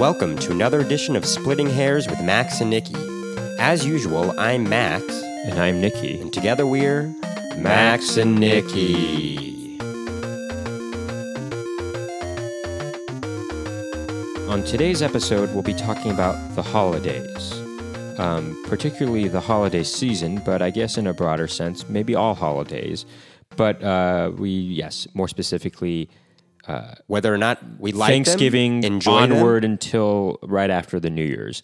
Welcome to another edition of Splitting Hairs with Max and Nikki. As usual, I'm Max, And I'm Nikki. and together we're Max and Nikki. On today's episode, we'll be talking about the holidays, um, particularly the holiday season, but I guess in a broader sense, maybe all holidays. But uh, we, yes, more specifically, Whether or not we like Thanksgiving them, enjoy them, onward until right after the New Year's.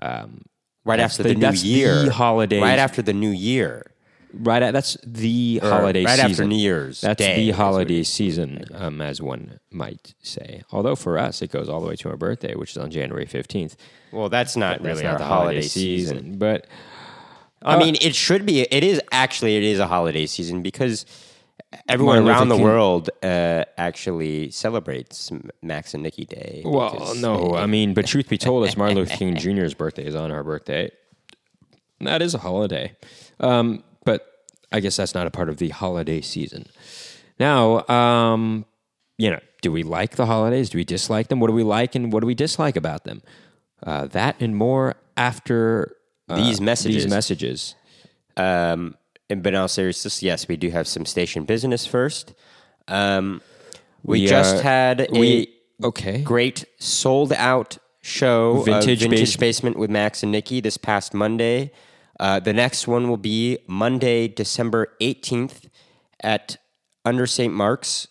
Um, right after the- the, new that's the year, holiday- right after the new year, right, at, that's the Or holiday right season. after New Year's That's Day, the is what it holiday season, um, as one might say. Although for us, it goes all the way to our birthday, which is on January fifteenth. Well, that's not That's really not our the holiday season. but I mean, it should be. It is actually. It is a holiday season because everyone Martin around the King- world uh, actually celebrates Max and Nikki Day. Well, no, I mean, but truth be told, it's Martin Luther King Jr.'s birthday is on our birthday. That is a holiday, um, but I guess that's not a part of the holiday season. Now, um, you know, do we like the holidays? Do we dislike them? What do we like and what do we dislike about them? Uh, that and more after uh, These messages. These messages. Um, and- but in all seriousness, yes, we do have some station business first. Um, we, We, just uh, had a we okay. great sold out show of Vintage Vintage Base- Basement with Max and Nikki this past Monday. Uh, the next one will be Monday, December 18th at Under St. Mark's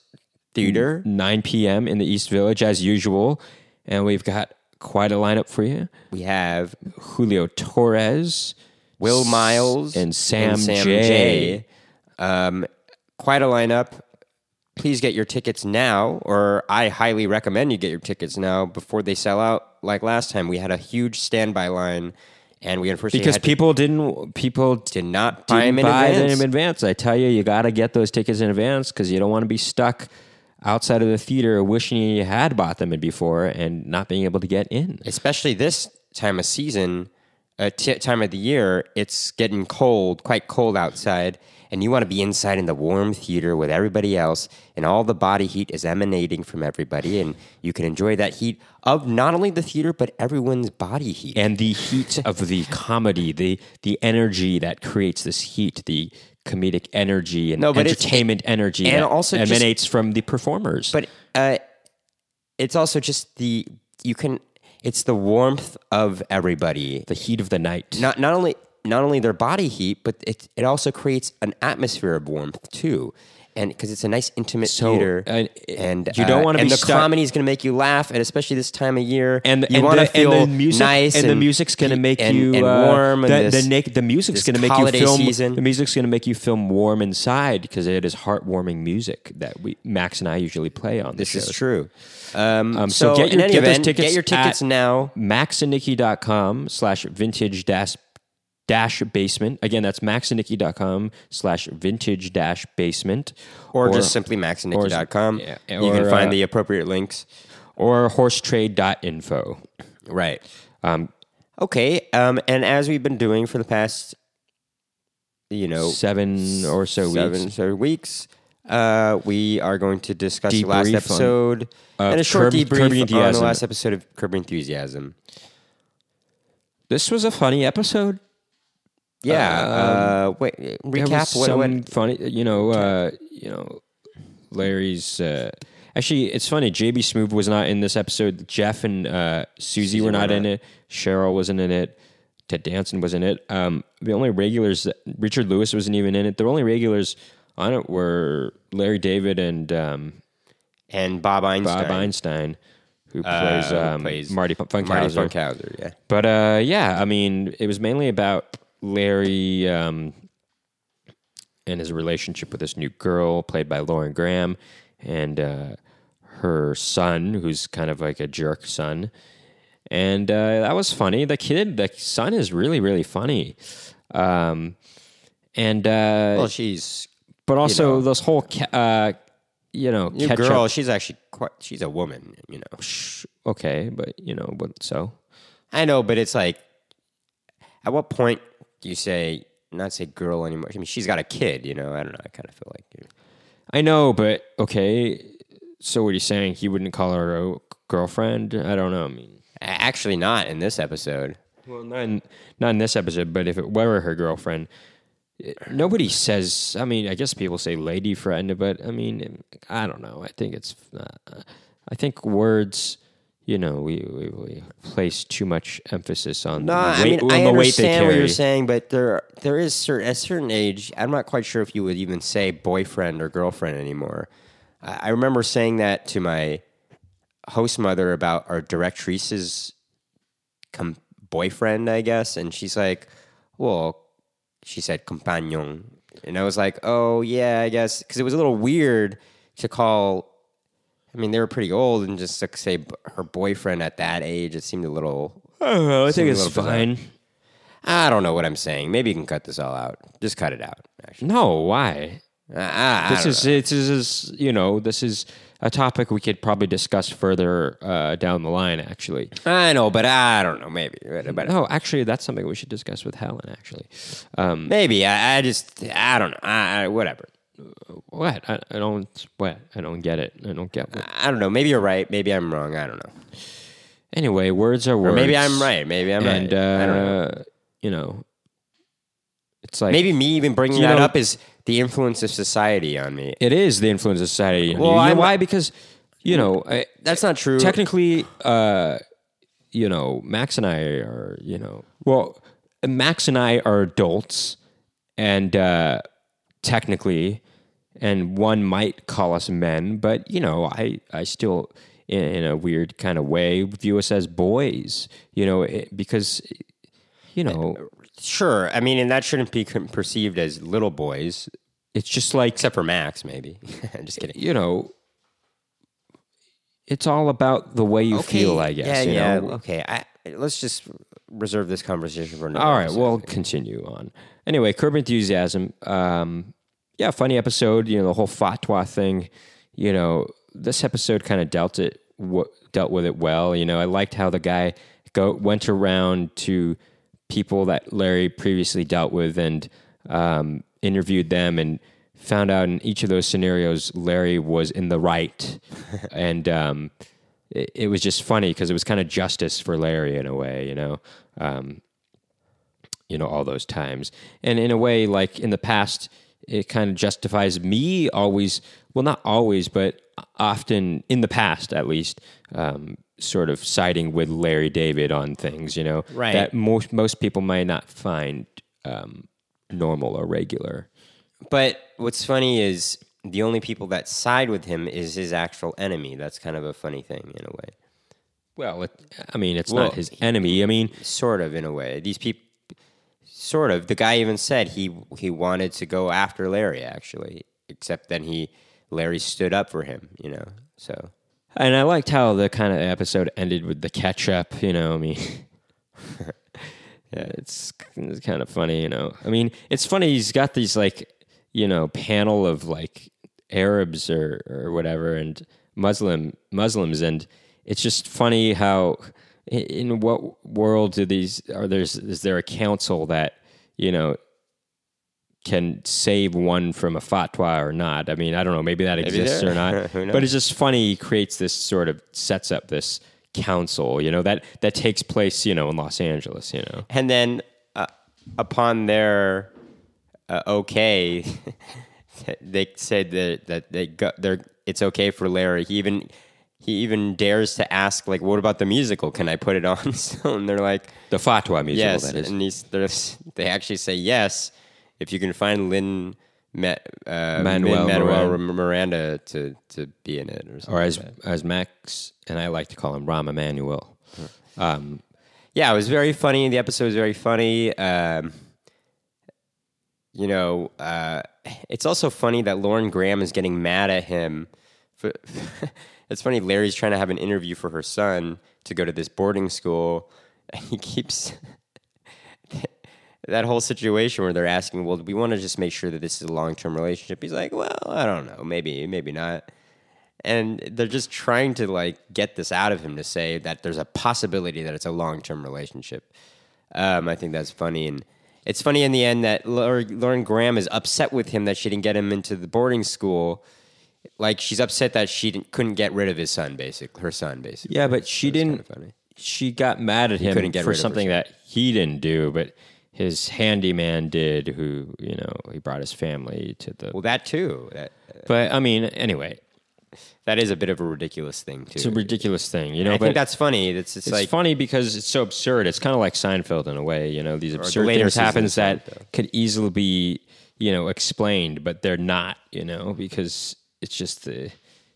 Theater. 9 p.m. in the East Village as usual, and we've got quite a lineup for you. We have Julio Torres, Will Miles and Sam, Sam J. J. Um, quite a lineup. Please get your tickets now, or I highly recommend you get your tickets now before they sell out. Like last time, we had a huge standby line, and we unfortunately Because had to- people didn't people did not buy didn't them in buy them in advance. I tell you, you got to get those tickets in advance because you don't want to be stuck outside of the theater wishing you had bought them before and not being able to get in. especially this time of season, uh, t- time of the year, it's getting cold, quite cold outside, and you want to be inside in the warm theater with everybody else, and all the body heat is emanating from everybody, and you can enjoy that heat of not only the theater but everyone's body heat. and the heat of the comedy, the the energy that creates this heat, the comedic energy and No, but entertainment energy and that also just- emanates from the performers. but uh, it's also just the you can. It's the warmth of everybody. the heat of the night. not not only not only their body heat, but it it also creates an atmosphere of warmth too. And because it's a nice intimate So, theater, uh, and you don't uh, wanna and be the stuck- comedy is going to make you laugh, and especially this time of year, and you want to feel and the music, nice, and, the music's going to make and, you and uh, warm. The, and this, the, the music's going to make you feel. season. The music's going to make you feel warm inside because it is heartwarming music that we Max and I usually play on. The this is true. Um, Um, so so, get your- any get those event, tickets get your tickets now. maxandnicky.com slash vintage dash dash basement. Again, that's maxandnicky.com slash vintage dash basement. Or, just simply maxandnicky.com. yeah, you can find uh, the appropriate links. or horsetrade.info. Right. Um, Okay. Um, and as we've been doing for the past, you know, seven or so seven, weeks. seven weeks. Uh, we are going to discuss the last Debrief on- episode of and a short Curb- debrief Curb on the last episode of Curb Enthusiasm. This was a funny episode. Yeah. uh, wait. Recap. was What, some what, funny, you know, uh, you know, Larry's. Uh, actually, it's funny. JB Smoove was not in this episode. Jeff and uh, Susie, were not in it. Cheryl wasn't in it. Ted Danson was in it. Um, the only regulars, that, Richard Lewis wasn't even in it. The only regulars on it were Larry David and um, and Bob Einstein. Bob Einstein, who plays, who um, plays Marty Funkhouser. Marty Funkhouser. Yeah. But uh, yeah, I mean, it was mainly about Larry um, and his relationship with this new girl played by Lauren Graham and uh, her son, who's kind of like a jerk son. And uh, that was funny. The kid, the son is really, really funny. Um, and uh, Well, she's but also know. this whole, ca- uh, you know, new girl. She's actually quite. She's a woman. You know. Okay, but you know, but so I know, but it's like, at what point you say not say girl anymore? I mean, she's got a kid. You know. I don't know. I kind of feel like. you I know, but okay. So what are you saying? He wouldn't call her a girlfriend? I don't know. I mean, Actually, not in this episode. Well, not in, not in this episode, but if it were her girlfriend, it- nobody says. I mean, I guess people say lady friend, but I mean, I don't know. I think it's. Uh, I think words. You know, we, we, we place too much emphasis on No, the I weight, mean on I weight understand what you're saying, but there there is cer- at a certain age. I'm not quite sure if you would even say boyfriend or girlfriend anymore. I, I remember saying that to my host mother about our directrice's com- boyfriend, I guess, and she's like, "Well," she said, "compagnon," and I was like, "Oh yeah, I guess," because it was a little weird to call. I mean, they were pretty old, and just to say her boyfriend at that age, it seemed a little I don't know. I think it's bizarre. fine. I don't know what I'm saying. Maybe you can cut this all out. Just cut it out. Actually, No, why? I, This is know. it is you know this is a topic we could probably discuss further uh, down the line. Actually, I know, but I don't know. Maybe, but, but no, actually, that's something we should discuss with Helen. Actually, um, maybe I, I just I don't know. I, I, whatever. What I, I don't what I don't get it. I don't get. What. I don't know. Maybe you're right. Maybe I'm wrong. I don't know. Anyway, words are words. Or maybe I'm right. Maybe I'm and right. I don't know. uh, you know, it's like Maybe me even bringing that know- up is the influence of society on me. it is the influence of society. on Well. You know why? Because you know, I, That's not true. technically, uh, you know, Max and I are, you know, well, Max and I are adults, and uh, technically, and one might call us men, but you know, I, I still, in, in a weird kind of way, view us as boys. You know, it, because, you know, Sure. I mean, and that shouldn't be perceived as little boys, it's just like except for Max, maybe. I'm just kidding. you know. It's all about the way you feel, I guess. Yeah, you yeah. know? Okay. I, let's just reserve this conversation for now. All right, episode. we'll continue on. Anyway, Curb Enthusiasm. Um, yeah, funny episode. You know, the whole fatwa thing. You know, this episode kind of dealt it w- dealt with it well. You know, I liked how the guy go went around to people that Larry previously dealt with and um, interviewed them and found out in each of those scenarios Larry was in the right, and um, it, it was just funny because it was kind of justice for Larry in a way. You know. Um, you know all those times and in a way like in the past it kind of justifies me always well not always but often in the past at least um, sort of siding with larry david on things you know Right. that most most people might not find um, normal or regular But what's funny is the only people that side with him is his actual enemy. That's kind of a funny thing in a way. well it, i mean it's Well, not his enemy i mean Sort of in a way. These people sort of the guy even said he he wanted to go after Larry actually, except then he Larry stood up for him, you know. So And I liked how the kind of episode ended with the catch up, you know, I mean Yeah, it's, it's kind of funny, you know. I mean, it's funny he's got these like, you know, panel of like Arabs or or whatever and Muslim Muslims and it's just funny how in- in what world do these are there's is there a council that, you know, can save one from a fatwa or not. I mean, I don't know. Maybe that exists there- or not. but it's just funny. He creates this sort of sets up this council. You know that that takes place. You know in Los Angeles. You know. and then uh, upon their uh, okay, they said that that they got they're it's okay for Larry. He even he even dares to ask like, "What about the musical? Can I put it on?" still? and they're like, The fatwa musical. "Yes," That is. and he's, they actually say yes if you can find Lin. Ma- uh, Manuel Manuel Miranda to, to be in it, or something. or as as Max and I like to call him Rahm Emanuel. Um, yeah, it was very funny. The episode was very funny. Um, you know, uh, it's also funny that Lauren Graham is getting mad at him. For, it's funny. Larry's trying to have an interview for her son to go to this boarding school, and he keeps that whole situation where they're asking, "Well, we want to just make sure that this is a long term relationship." He's like, "Well, I don't know. Maybe, maybe not." and they're just trying to like get this out of him to say that there's a possibility that it's a long term relationship. Um, I think that's funny, and it's funny in the end that Lauren Graham is upset with him that she didn't get him into the boarding school. Like she's upset that she didn't, couldn't get rid of his son, basically her son, basically. yeah, but she It's kinda didn't. funny. she got mad at him couldn't get for rid of her, something that he didn't do, but his handyman did. Who you know he brought his family to the. Well, that too. That uh, But I mean, anyway, that is a bit of a ridiculous thing too. it's a ridiculous thing, you know. I but think that's funny. It's, it's, it's like funny because it's so absurd. It's kind of like Seinfeld in a way, you know. These absurd later things happens of that could easily be, you know, explained, but they're not, you know, because it's just the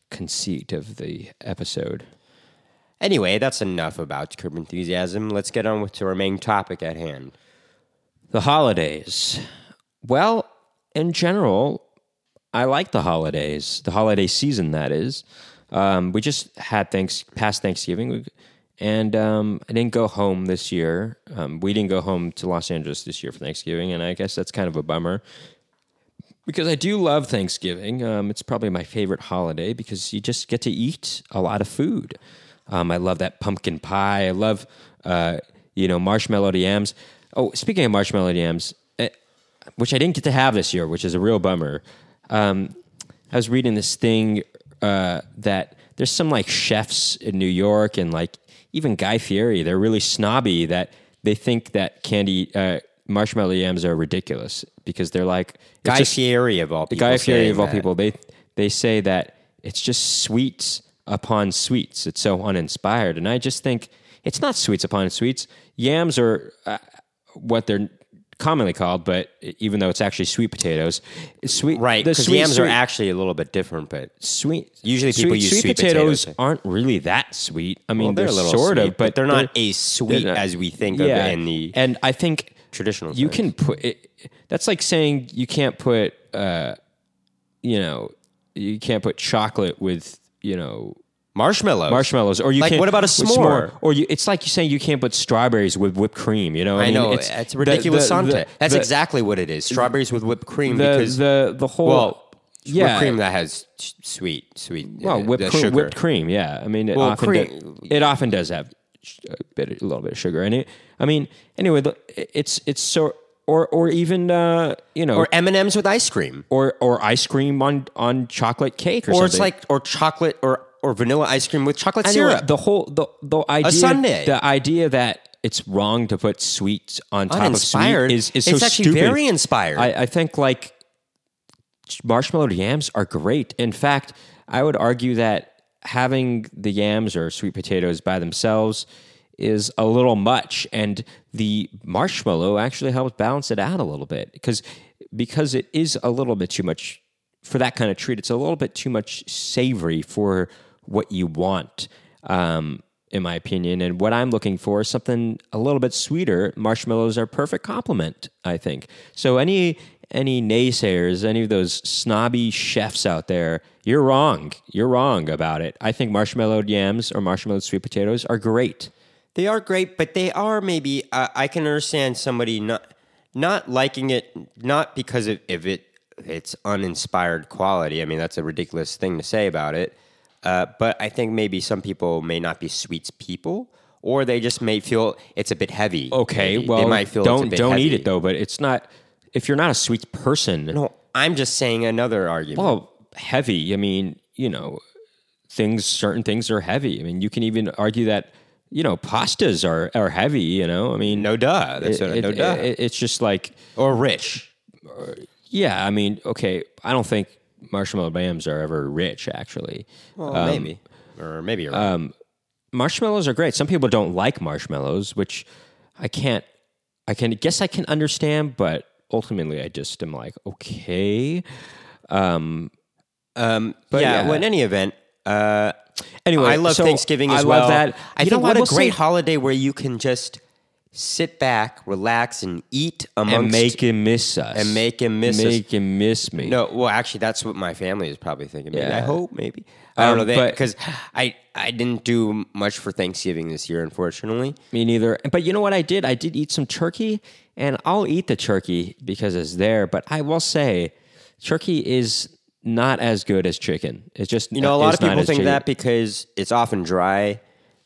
conceit of the episode. anyway. That's enough about Curb Enthusiasm. Let's get on with to our main topic at hand. The holidays. Well, in general, I like the holidays. The holiday season, that is. Um, we just had thanks past Thanksgiving, and um, I didn't go home this year. Um, we didn't go home to Los Angeles this year for Thanksgiving, and I guess that's kind of a bummer because I do love Thanksgiving. Um, it's probably my favorite holiday because you just get to eat a lot of food. Um, I love that pumpkin pie. I love, uh, you know, marshmallow yams. Oh, speaking of marshmallow yams, eh, which I didn't get to have this year, which is a real bummer. Um, I was reading this thing uh, that there's some like chefs in New York and like even Guy Fieri. They're really snobby that they think that candy uh, marshmallow yams are ridiculous because they're like Guy just- Fieri of all people. Guy Fieri of all that. people. They they say that it's just sweets upon sweets. It's so uninspired, and I just think it's not sweets upon sweets. Yams are uh, what they're commonly called, but even though it's actually sweet potatoes, sweet. Right, the because sweet yams are actually a little bit different, but sweet. Usually people sweet, use sweet, sweet potatoes, potatoes. aren't really that sweet. I mean, well, they're they're, a little sort sweet, of, but they're not as sweet not- as we think of yeah, it in the and I think traditional. you sense. can put it, that's like saying you can't put uh you know you can't put chocolate with you know marshmallows. marshmallows or you Like, can't what about a with s'more? or you it's like you saying you can't put strawberries with whipped cream you know I mean, know it's it's, the- ridiculous the- the- content. That's the- exactly what it is. Strawberries with whipped cream the because the the whole well, yeah whipped cream that has sweet, sweet. well uh, whipped the cream, sugar. whipped cream yeah I mean it Well, often cream- it often does have a bit a little bit of sugar in it I mean anyway it's it's so or or even uh you know or M and M's with ice cream, or or ice cream on on chocolate cake or, or something. it's like or chocolate or or vanilla ice cream with chocolate Anyway, syrup. the whole the the idea the idea that it's wrong to put sweets on top of sweet is is it's so actually stupid. very inspired. I, I think like marshmallow yams are great. In fact, I would argue that having the yams or sweet potatoes by themselves is a little much, and the marshmallow actually helps balance it out a little bit because because it is a little bit too much for that kind of treat. It's a little bit too much savory for what you want. Um, in my opinion, and what I'm looking for is something a little bit sweeter. Marshmallows are a perfect complement, I think. So any any naysayers, any of those snobby chefs out there, you're wrong. You're wrong about it. I think marshmallowed yams or marshmallowed sweet potatoes are great. They are great, but they are maybe. Uh, I can understand somebody not not liking it, not because of, if it it's uninspired quality. I mean, that's a ridiculous thing to say about it. Uh, but I think maybe some people may not be sweets people, or they just may feel it's a bit heavy. Okay, maybe. well, they might feel don't don't eat it though. But it's not if you're not a sweet person. No, I'm just saying another argument. Well, heavy. I mean, you know, things. Certain things are heavy. I mean, you can even argue that you know pastas are are heavy. You know, I mean, no duh. That's it- no duh. it- it's just like or rich. yeah. I mean, okay. I don't think marshmallow bams are ever rich. Actually, Well, Um, maybe, or maybe you're right. marshmallows are great. Some people don't like marshmallows, which I can't. I can guess I can understand, but ultimately, I just am like, okay. um, but yeah, yeah. Well, in any event, uh, Anyway, I love so Thanksgiving as I well. love that. I You think know what I a great say- holiday where you can just sit back, relax, and eat amongst and make him miss us and make him miss us. make him miss me. No, well, actually, that's what my family is probably thinking. Maybe I Yeah. hope, maybe I don't Um, know but- because I I didn't do much for Thanksgiving this year, unfortunately. Me neither. But you know what I did? I did eat some turkey, and I'll eat the turkey because it's there. But I will say, turkey is not as good as chicken. It's just You know, a lot of people think chicken. that because it's often dry.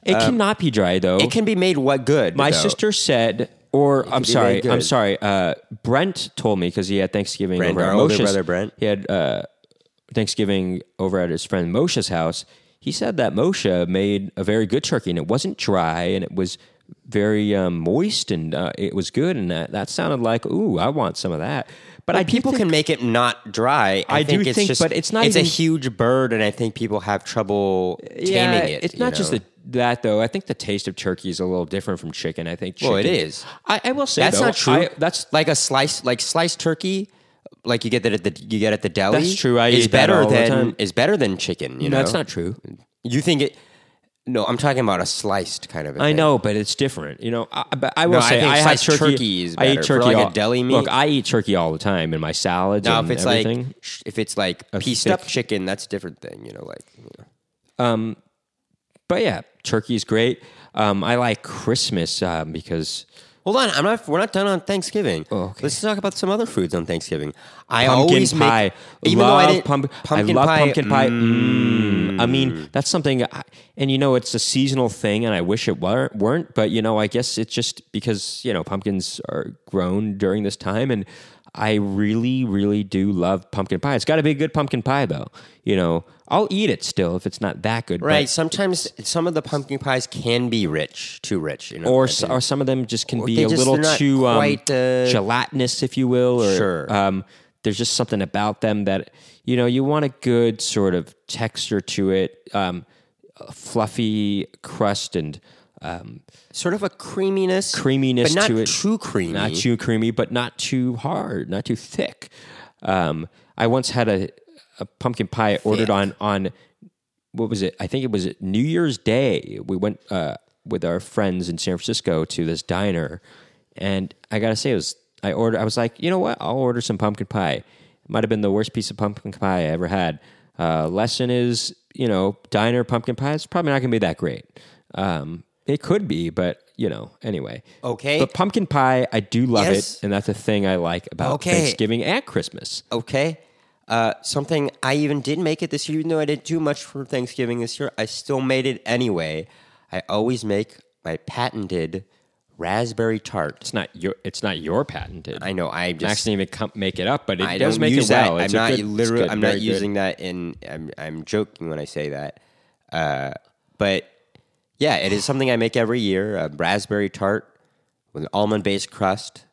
it cannot be dry though. It can be made what good. My though. sister said, or I'm sorry. I'm sorry. Uh, Brent told me because he had Thanksgiving Brent, over at our older Moshe's. brother, Brent. He had uh, Thanksgiving over at his friend Moshe's house. he said that Moshe made a very good turkey, and it wasn't dry, and it was very um, moist, and uh, it was good, and that, that sounded like, ooh, I want some of that. But I people think- can make it not dry. I, I do think it's think- just, but it's not It's a huge bird, and I think people have trouble taming yeah, it. It's not just the, that though. I think the taste of turkey is a little different from chicken. I think. Chicken, Well, it is. I, I will say That's though, not true. I- that's like a slice, like sliced turkey, like you get that at the you get at the deli. That's true. I is better than is better than chicken. You know, that's not true. You think it? No, I'm talking about a sliced kind of. I thing. know, but it's different. You know, I, but I will No, I say think I, have sliced turkey. turkey is I eat better. For turkey like a all- deli meat? Look, I eat turkey all the time in my salads Now, and if it's everything. like sh- if it's like pieced thick- up chicken, that's a different thing. You know, like you know. Um, but yeah, turkey is great. Um, I like Christmas um, because Hold on, I'm not. We're not done on Thanksgiving. Oh, okay. Let's talk about some other foods on Thanksgiving. I pumpkin always pie. make, even love though I didn't. pump- pumpkin I love pie. pumpkin pie. mm, Mm. I mean, that's something. I, and you know, it's a seasonal thing, and I wish it weren't. weren't but you know, I guess it's just because you know pumpkins are grown during this time, and I really, really do love pumpkin pie. It's got to be a good pumpkin pie, though. You know, I'll eat it still if it's not that good. Right. Sometimes some of the pumpkin pies can be rich, too rich. You know, or s- or some of them just can Or be they a just- little they're not too um, quite, uh, gelatinous, if you will. Or, Sure. Um, there's just something about them that you know you want a good sort of texture to it, um, a fluffy crust and um, sort of a creaminess, creaminess but not to it. too creamy. not too creamy, but not too hard, not too thick. Um, I once had a, a pumpkin pie ordered on on what was it? I think it was New Year's Day. We went uh, with our friends in San Francisco to this diner, and I gotta say, it was I ordered. I was like, you know what? I'll order some pumpkin pie. It might have been the worst piece of pumpkin pie I ever had. Uh, lesson is, you know, diner pumpkin pie is probably not gonna be that great. Um, it could be, but you know, anyway. Okay. But pumpkin pie, I do love Yes. it, and that's a thing I like about Okay. Thanksgiving and Christmas. Okay. Uh, something I even did make it this year, even though I didn't do much for Thanksgiving this year. I still made it anyway. I always make my patented raspberry tart. It's not your. It's not your patented. I know. I just Max didn't even make it up, but it I does make it well. that. It's I'm not good- literally. good, I'm not good. using that in. I'm. I'm joking when I say that. Uh, but yeah, it is something I make every year. A raspberry tart with an almond-based crust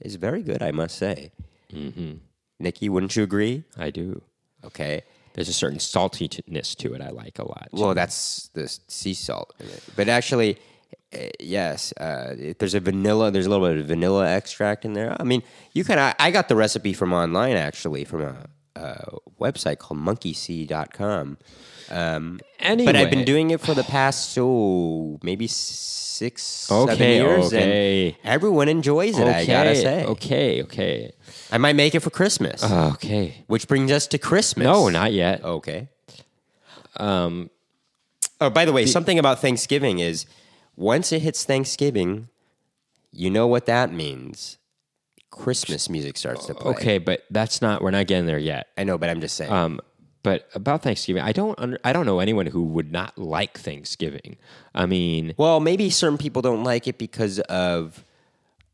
is very good. I must say. Mm-hmm. Nikki, wouldn't you agree? I do. Okay. There's a certain saltiness to it I like a lot. Well, that's the sea salt in it. But actually, uh, yes, uh, there's a vanilla. There's a little bit of vanilla extract in there. I mean, you can. I, I got the recipe from online actually from a, a website called monkeyseed.com. Um, Anyway. but I've been doing it for the past so maybe six, seven Okay, years, okay. and everyone enjoys it. I gotta say, Okay, okay, I might make it for Christmas, okay. which brings us to Christmas. No, not yet. Okay. Um. Oh, by the way, something about Thanksgiving is once it hits Thanksgiving, you know what that means. Christmas music starts to play. Okay, but that's not. We're not getting there yet. I know, but I'm just saying. Um, but about Thanksgiving, I don't. Under, I don't know anyone who would not like Thanksgiving. I mean, well, maybe certain people don't like it because of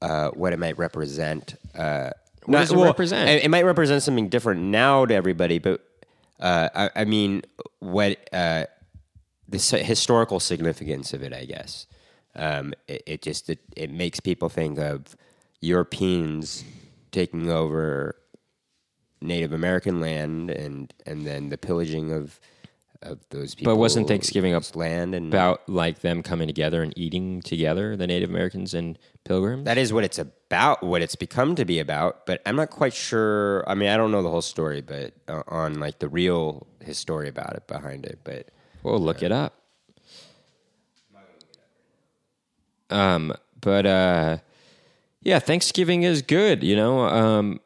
uh, what it might represent. Uh, What does it represent? It, it might represent something different now to everybody, but uh, I, I mean, what uh, the s- historical significance of it, I guess. Um, it, it just it, it makes people think of Europeans taking over Native American land and and then the pillaging of of those people. But wasn't Thanksgiving up land and about like them coming together and eating together, the Native Americans and Pilgrims. That is what it's about, what it's become to be about. But I'm not quite sure. I mean, I don't know the whole story, but uh, on like the real history about it behind it. But we'll look it up. Um, but uh, yeah, Thanksgiving is good. You know, um,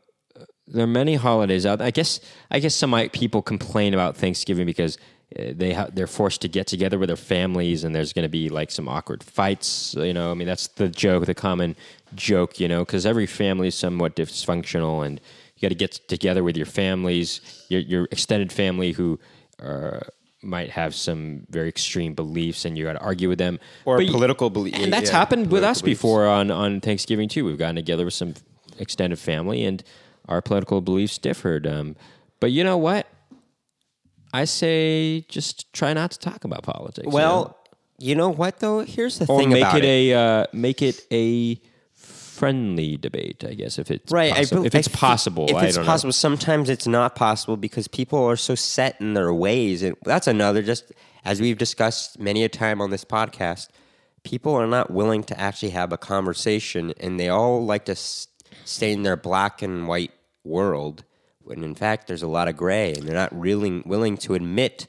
there are many holidays out. I guess I guess some people complain about Thanksgiving because uh, they ha- they're forced to get together with their families, and there's going to be like some awkward fights. You know, I mean that's the joke, the common joke. You know, because every family is somewhat dysfunctional, and you got to get together with your families, your your extended family who. Uh, might have some very extreme beliefs and you got to argue with them Or But political beliefs and that's yeah, happened with us beliefs. before on on Thanksgiving too. We've gotten together with some extended family, and our political beliefs differed. Um, but you know what? I say just try not to talk about politics. you know? Well, you know what though? Here's the or thing make about it, it. a uh, make it a friendly debate. I guess if it's right. I possible. bel- if it's I possible, if I it's possible, sometimes it's not possible because people are so set in their ways, and that's another. Just as we've discussed many a time on this podcast, people are not willing to actually have a conversation, and they all like to s- stay in their black and white world. When in fact, there's a lot of gray, and they're not really willing to admit.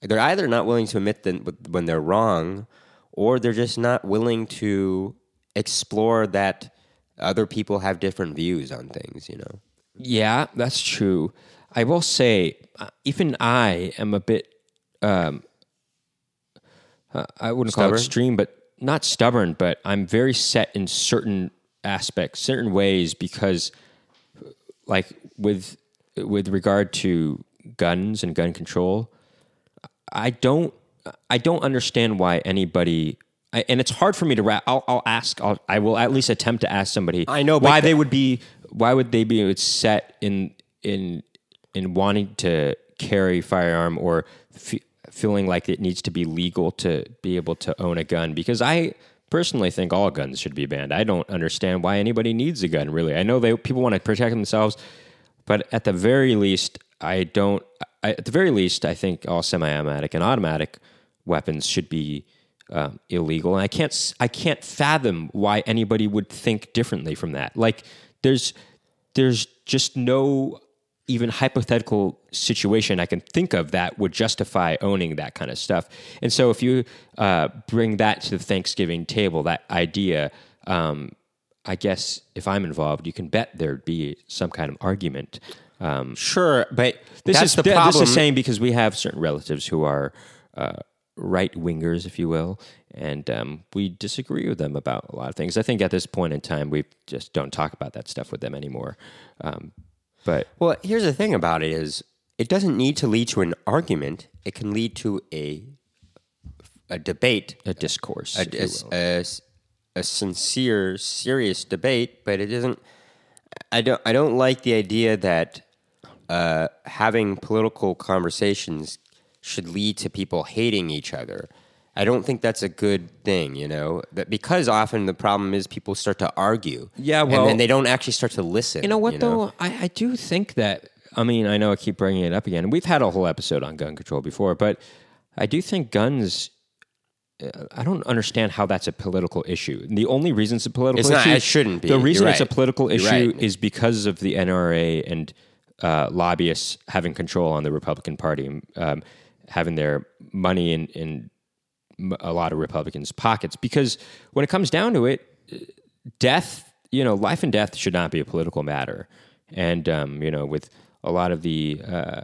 They're either not willing to admit that when they're wrong, or they're just not willing to explore that other people have different views on things. You know. Yeah, that's true. I will say, uh, even I am a bit. Um, uh, I wouldn't call it extreme, but not stubborn. But I'm very set in certain aspects, certain ways, because, like with with regard to guns and gun control, I don't I don't understand why anybody. I, and it's hard for me to. Ra- I'll, I'll ask. I'll, I will at least attempt to ask somebody. I know, why they would be. Why would they be set in in in wanting to carry firearm or fe- feeling like it needs to be legal to be able to own a gun? Because I personally think all guns should be banned. I don't understand why anybody needs a gun. Really, I know they people want to protect themselves, but at the very least, I don't. I, at the very least, I think all semi-automatic and automatic weapons should be um, illegal, and I can't. I can't fathom why anybody would think differently from that. Like, there's there's just no even hypothetical situation I can think of that would justify owning that kind of stuff. And so, if you uh, bring that to the Thanksgiving table, that idea. Um, I guess if I'm involved, you can bet there'd be some kind of argument. Um, Sure, but this is the th- problem. This is saying because we have certain relatives who are uh, right wingers, if you will, and um, we disagree with them about a lot of things. I think at this point in time, we just don't talk about that stuff with them anymore. But Well, here's the thing about it is it doesn't need to lead to an argument. It can lead to a a debate, a discourse, a, a- a- a sincere, serious debate. But it isn't. I don't. I don't like the idea that uh, having political conversations should lead to people hating each other. I don't think that's a good thing, you know. That because often the problem is people start to argue, Yeah, and then they don't actually start to listen. You know what though? I, I do think that. I mean, I know I keep bringing it up again. We've had a whole episode on gun control before, but I do think guns. uh, I don't understand how that's a political issue. The only reason it's a political It's not- issue, it shouldn't be. The reason You're it's a political issue right. is because of the NRA and uh, lobbyists having control on the Republican Party, um, having their money in, in a lot of Republicans' pockets. Because when it comes down to it, death, you know, life and death should not be a political matter. And, um, you know, with a lot of the uh,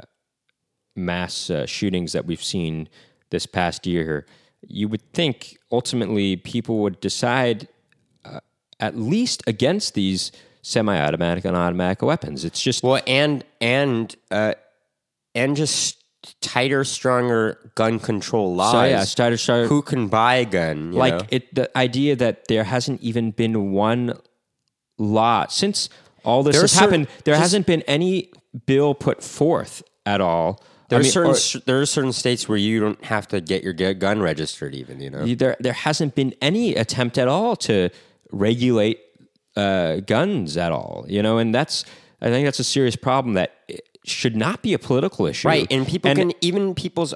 mass uh, shootings that we've seen this past year, you would think ultimately people would decide uh, at least against these semi-automatic and automatic weapons. It's just Well, and and uh, and just tighter, stronger gun control laws. so yeah, starter, starter, Who can buy a gun? you like know? it the idea that there hasn't even been one law since all this There has certain- happened there hasn't been any bill put forth at all there I are mean, certain or- there are certain states where you don't have to get your gun registered, even. You know, there there hasn't been any attempt at all to regulate uh, guns at all you know and that's i think that's a serious problem that should not be a political issue right? And people can even people's.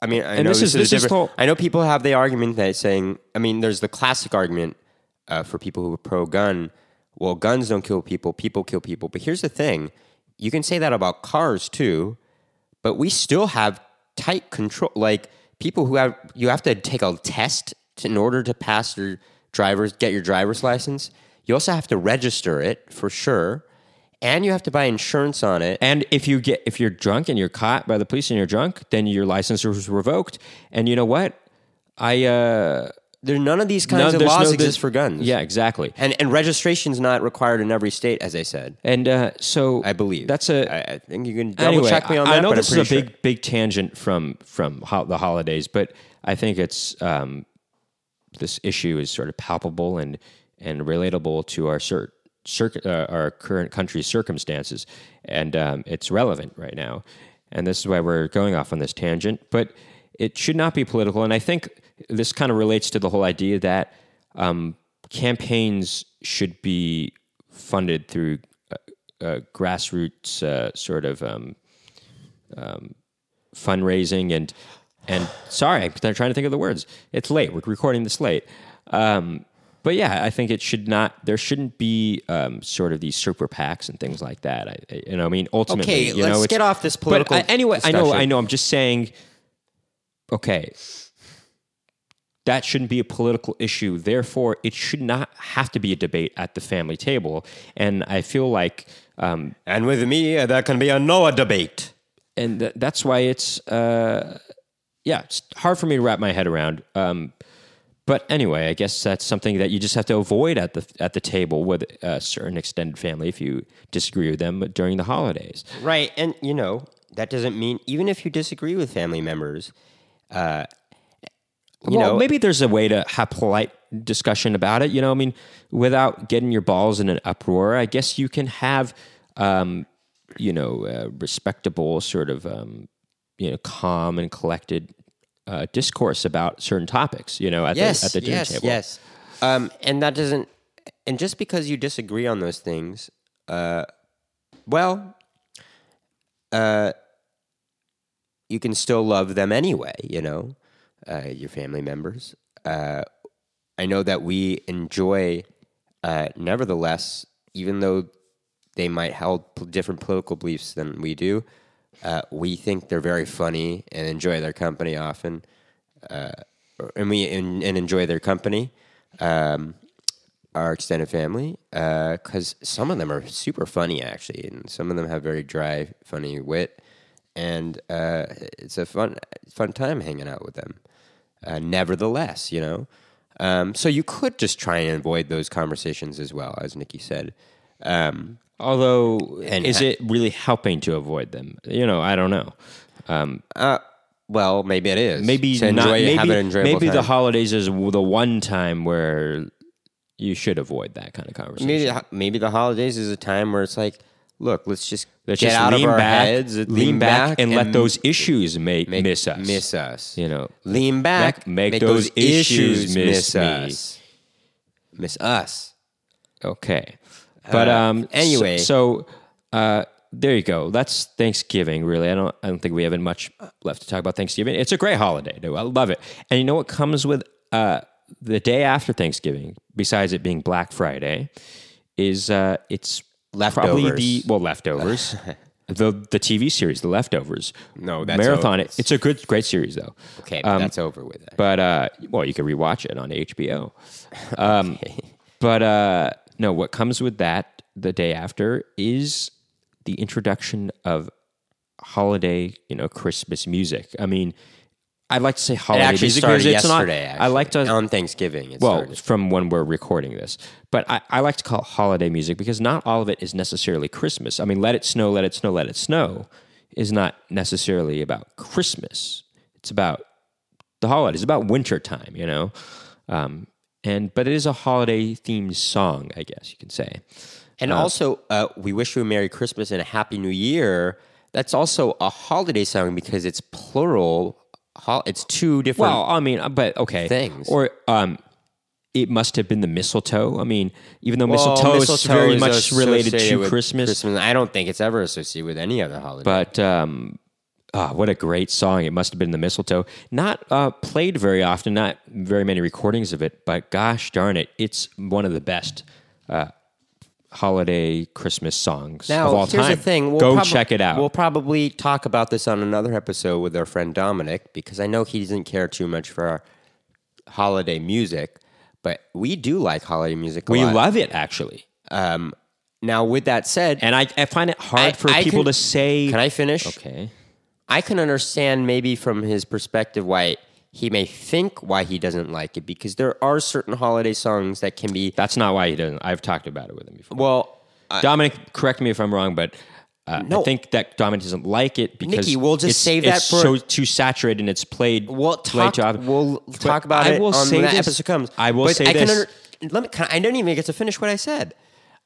I mean, I know this is- this is different. I know people have the argument that saying. I mean, there's the classic argument uh, for people who are pro-gun. Well, guns don't kill people; people kill people. But here's the thing: you can say that about cars too, but we still have tight control. Like people who have, you have to take a test to, in order to pass your driver's, get your driver's license. You also have to register it for sure, and you have to buy insurance on it. And if you get if you're drunk and you're caught by the police and you're drunk, then your license is revoked. And you know what? I uh There none of these kinds no, of laws no- exist for guns. Yeah, exactly. and and registration's not required in every state, as I said. And uh, so I believe that's a I, I think you can double anyway, check me on I- that. I know but this is a pretty big big tangent from from ho- the holidays, but I think it's um, this issue is sort of palpable and and relatable to our cir- uh, our current country's circumstances, and um, it's relevant right now. and this is why we're going off on this tangent, but it should not be political. And I think this kind of relates to the whole idea that um, campaigns should be funded through uh, uh, grassroots uh, sort of um, um, fundraising and and sorry, I'm trying to think of the words. It's late. We're recording this late. Um, but yeah, I think it should not. There shouldn't be um, sort of these super PACs and things like that. I, I- you know, I mean, ultimately, Okay, you let's know, get off this but political I- anyway, I know. I know. I'm just saying. Okay, that shouldn't be a political issue. Therefore, it should not have to be a debate at the family table. And I feel like, um, And with me, uh, there can be a no debate. and th- that's why it's, uh, yeah, it's hard for me to wrap my head around. Um, but anyway, I guess that's something that you just have to avoid at the at the table with a certain extended family if you disagree with them during the holidays. Right. And, you know, that doesn't mean, even if you disagree with family members, uh, you well, know, maybe there's a way to have polite discussion about it. You know, I mean, without getting your balls in an uproar, I guess you can have, um, you know, respectable sort of, um, you know, calm and collected uh, discourse about certain topics. You know, at yes, the at the dinner yes, table. yes. Um, and that doesn't, and just because you disagree on those things, uh, well, uh, you can still love them anyway. You know, uh, your family members. Uh, I know that we enjoy, uh, nevertheless, even though they might hold different political beliefs than we do. Uh, we think they're very funny and enjoy their company often and we and, and enjoy their company, um, our extended family, because some of them are super funny actually, and some of them have very dry, funny wit, and uh, it's a fun fun time hanging out with them. Uh, nevertheless, you know, um, so you could just try and avoid those conversations as well, as Nikki said. Um, Although, And is ha- it really helping to avoid them? You know, I don't know. Um, uh, well, maybe it is. maybe to not. enjoy, have Maybe, maybe the holidays is the one time where you should avoid that kind of conversation. maybe the, maybe the holidays is a time where it's like, look, let's just Let's get just out lean of our back, heads, lean, back, and, let those issues make, make- miss us. Miss us. You know, Lean back, Back- make those issues miss me. us. Miss us. Okay. But Uh, um anyway. so, so, uh there you go. That's Thanksgiving. Really, I don't. I don't think we have much left to talk about Thanksgiving. It's a great holiday. though. I love it. And you know what comes with uh, the day after Thanksgiving, besides it being Black Friday, is uh, it's probably Leftovers. the well leftovers. the the TV series, The Leftovers. No, that's marathon. over. It. It's a good, great series though. Okay, but that's over with. That. But uh, well, you can rewatch it on HBO. Um, But uh, no, what comes with that the day after is the introduction of holiday, you know, Christmas music. I mean, I like to say It holiday actually music started it's not. yesterday. I like to on Thanksgiving. It well, started. from when we're recording this. But I, I like to call it holiday music because not all of it is necessarily Christmas. I mean, Let It Snow, Let It Snow, Let It Snow is not necessarily about Christmas. It's about the holidays, it's about winter time, you know? Um, and but it is a holiday themed song, I guess you can say. And also, uh, we wish you a Merry Christmas and a Happy New Year. That's also a holiday song because it's plural. Hol- It's two different. Well, I mean, uh, but okay. Things. Or um, it must have been the mistletoe. I mean, even though Well, mistletoe, is very is much related to with Christmas, I don't think it's ever associated with any other holiday. But um, ah, what a great song! It must have been the mistletoe. Not uh, played very often, not very many recordings of it. But gosh darn it, it's one of the best uh, holiday Christmas songs now, of all here's time. the thing. We'll Go prob- check it out. We'll probably talk about this on another episode with our friend Dominic because I know he doesn't care too much for our holiday music, but we do like holiday music. A we lot. love it actually, Um, now, with that said, and I, I find it hard I- for I people can- to say. can I finish? Okay. I can understand maybe from his perspective why he may think why he doesn't like it because there are certain holiday songs that can be That's not why he doesn't. I've talked about it with him before. well. I- Dominic, correct me if I'm wrong, but uh, No. I think that Dominic doesn't like it because Nikki, we'll just it's, save that it's for- so too saturated and it's played. We'll talk. We'll talk about I it will on say when that episode comes. I will But say I this. Can under, let me. Can, I didn't even get to finish what I said.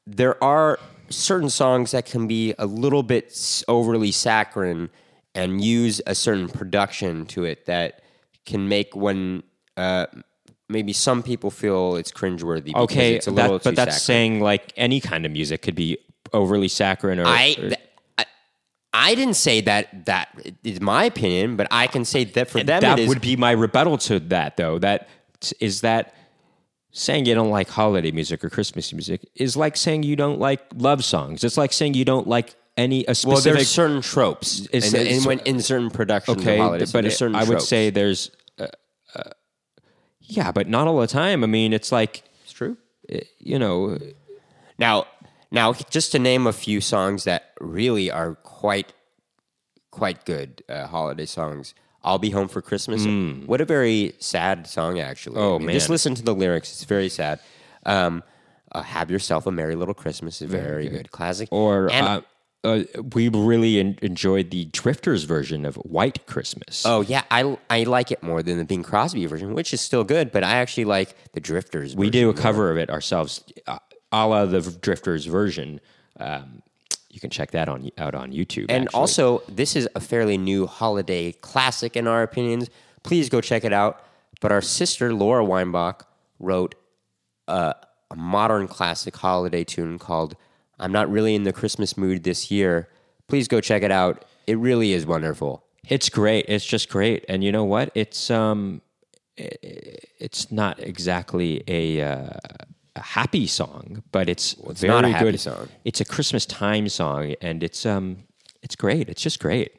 There are certain songs that can be a little bit overly saccharine and use a certain production to it that can make when uh, maybe some people feel it's cringeworthy. Because Okay, it's a that- little but that's saccharine. saying like any kind of music could be overly saccharine or, I, th- I I didn't say that that is my opinion, but I can say that for them that it is. would be my rebuttal to that though that is that saying you don't like holiday music or christmas music is like saying you don't like love songs it's like saying you don't like any a well, specific there's certain tropes, and, and it's- when in certain productions okay of holidays, but there's it- certain i would tropes. say there's uh, uh, yeah but not all the time i mean it's like it's true. you know Now, now, just to name a few songs that really are quite, quite good uh, holiday songs. "I'll Be Home for Christmas." What a very sad song, actually. Oh, I mean, Just listen to the lyrics; it's very sad. Um, uh, "Have Yourself a Merry Little Christmas" is very, good. classic. or And- uh, uh, we really en- enjoyed the drifters version of white christmas Oh yeah, I I like it more than the Bing Crosby version, which is still good. But I actually like the Drifters. we did a more. cover of it ourselves uh, a la the drifters version um, you can check that on out on youtube And actually. also, this is a fairly new holiday classic in our opinions. Please go check it out. But our sister Laura Weinbach wrote a modern classic holiday tune called "I'm Not Really in the Christmas Mood This Year." Please go check it out. It really is wonderful. It's great. It's just great. And you know what? It's um, it's not exactly a uh, a happy song, but it's, very not a happy good. song. It's a Christmas time song, and it's um, it's great. It's just great.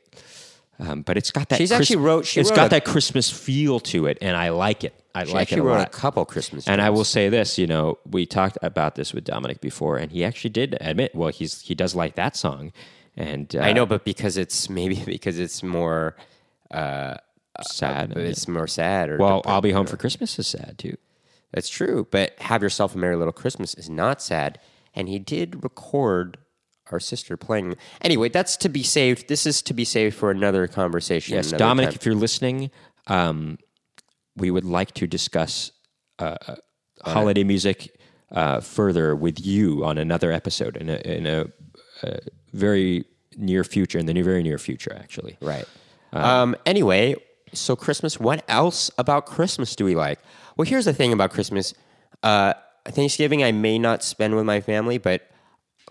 Um, but it's got that. She's actually wrote- she it's wrote got a- that Christmas feel to it, and I like it. I She like it a wrote lot. a couple Christmas. And I will say this, you know, we talked about this with Dominic before, and he actually did admit, well, he's he does like that song, and uh, I know, but because it's maybe because it's more, sad. it's more sad. Or well, I'll be home for Christmas is sad too. That's true, but "Have Yourself a Merry Little Christmas" is not sad, and he did record our sister playing. Anyway, that's to be saved. This is to be saved for another conversation. Yes, another Dominic, time. if you're listening, um, we would like to discuss uh, uh, holiday music uh, further with you on another episode in a, in a, uh very near future, in the new, very near future, actually. right. Um, anyway, so Christmas. What else about Christmas do we like? Well, here's the thing about Christmas. Uh, Thanksgiving, I may not spend with my family, but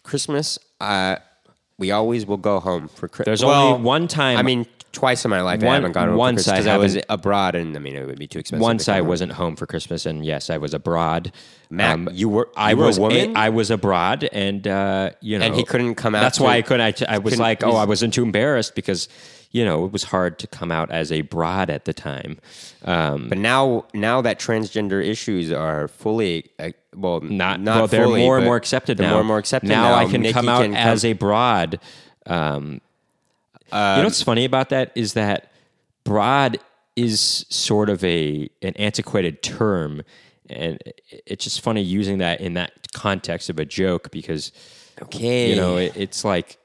Christmas, uh, we always will go home for Christmas. There's only one time- I mean, twice in my life I haven't gone home once for I Christmas 'cause I was abroad, and I mean, it would be too expensive. Once to I home. wasn't home for Christmas, and yes, I was abroad. Um, you were- I you were a was woman? I was abroad, and uh, you know, And he couldn't come out That's to- why I couldn't. I was like, oh, I wasn't too embarrassed because you know it was hard to come out as a broad at the time. Um, But now, now that transgender issues are fully, uh, well, not, not well, they're fully, more and more accepted now. More and more accepted now. now. I can Nikki come out can as a broad. Um, you know what's funny about that is that broad is sort of a an antiquated term, and it's just funny using that in that context of a joke because okay. you know it, it's like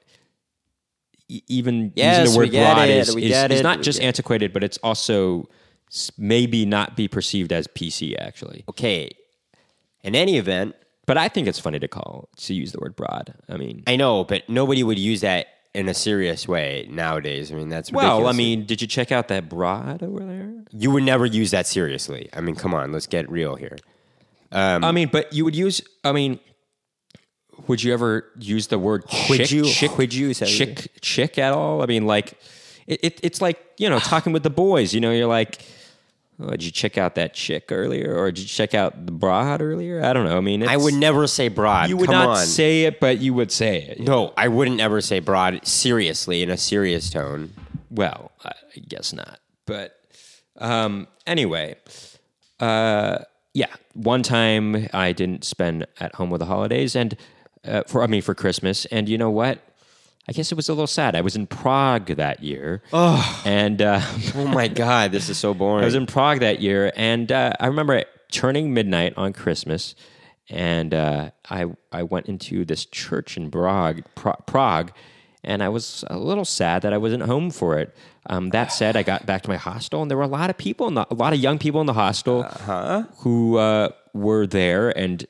even Yes, using the word broad it, is, is, is not just antiquated, but it's also maybe not be perceived as PC actually. okay. In any event, But I think it's funny to call to use the word broad. I mean, I know, but nobody would use that in a serious way nowadays. I mean, that's well, I mean, did you check out that broad over there? you would never use that seriously. I mean, come on, let's get real here. Um, I mean, but you would use. I mean, would you ever use the word Would chick? you- chick, would you chick chick at all? I mean, like it, it, it's like you know talking with the boys. You know, you're like. Oh, did you check out that chick earlier, or did you check out the broad earlier? I don't know. I mean, I would never say broad. You would come not on. say it, but you would say it. no. I wouldn't ever say broad seriously in a serious tone. Well, I guess not. But um, anyway, uh, yeah. One time I didn't spend at home with the holidays, and uh, for I mean for Christmas, and you know what? I guess it was a little sad. I was in Prague that year, oh. and uh, Oh my god, this is so boring. I was in Prague that year, and uh, I remember turning midnight on Christmas, and uh, I I went into this church in Prague, Pra- Prague, and I was a little sad that I wasn't home for it. Um, that said, I got back to my hostel, and there were a lot of people, in the, a lot of young people in the hostel who uh, were there, and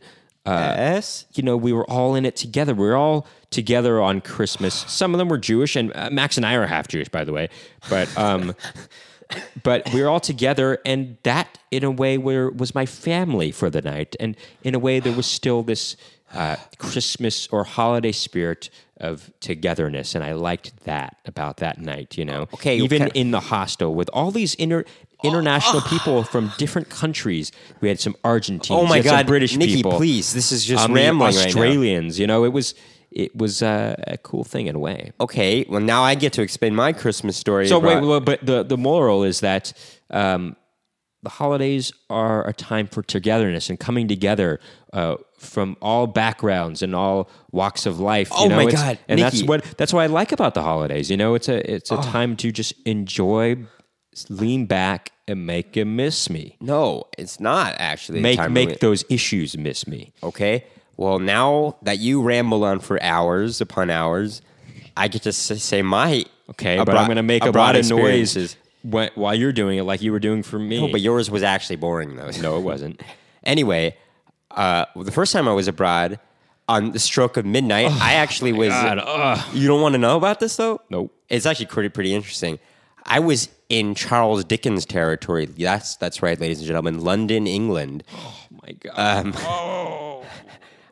yes. you know, we were all in it together. We were all together on Christmas. Some of them were Jewish, and uh, Max and I are half Jewish, by the way. But um, but we were all together, and that, in a way, where was my family for the night, and in a way, there was still this uh, Christmas or holiday spirit of togetherness, and I liked that about that night. You know, Okay, even okay. in the hostel with all these inter. International people from different countries. We had some Argentines. Oh my God, British Nikki, people please! This is just um, rambling right now. Australians. You know, it was it was uh, a cool thing in a way. Okay, well now I get to explain my Christmas story. So wait, but the the moral is that um, the holidays are a time for togetherness and coming together uh, from all backgrounds and all walks of life. you Oh know, my God, And that's what that's what I like about the holidays. You know, it's a it's a Oh. time to just enjoy, lean back, and make him miss me. no, it's not actually a Make time make limit. those issues miss me. Okay. Well, now that you ramble on for hours upon hours, I get to s- say my Okay, but abroad- I'm going to make a abroad lot of noise experiences. wh- while you're doing it, like you were doing for me. No, but yours was actually boring though. no, it wasn't. Anyway, uh, the first time I was abroad, on the stroke of midnight, I actually was. Oh, God, ugh. You don't want to know about this though? Nope. It's actually pretty pretty interesting. I was in Charles Dickens territory. That's that's right, ladies and gentlemen, London, England. Oh my god. Um, oh.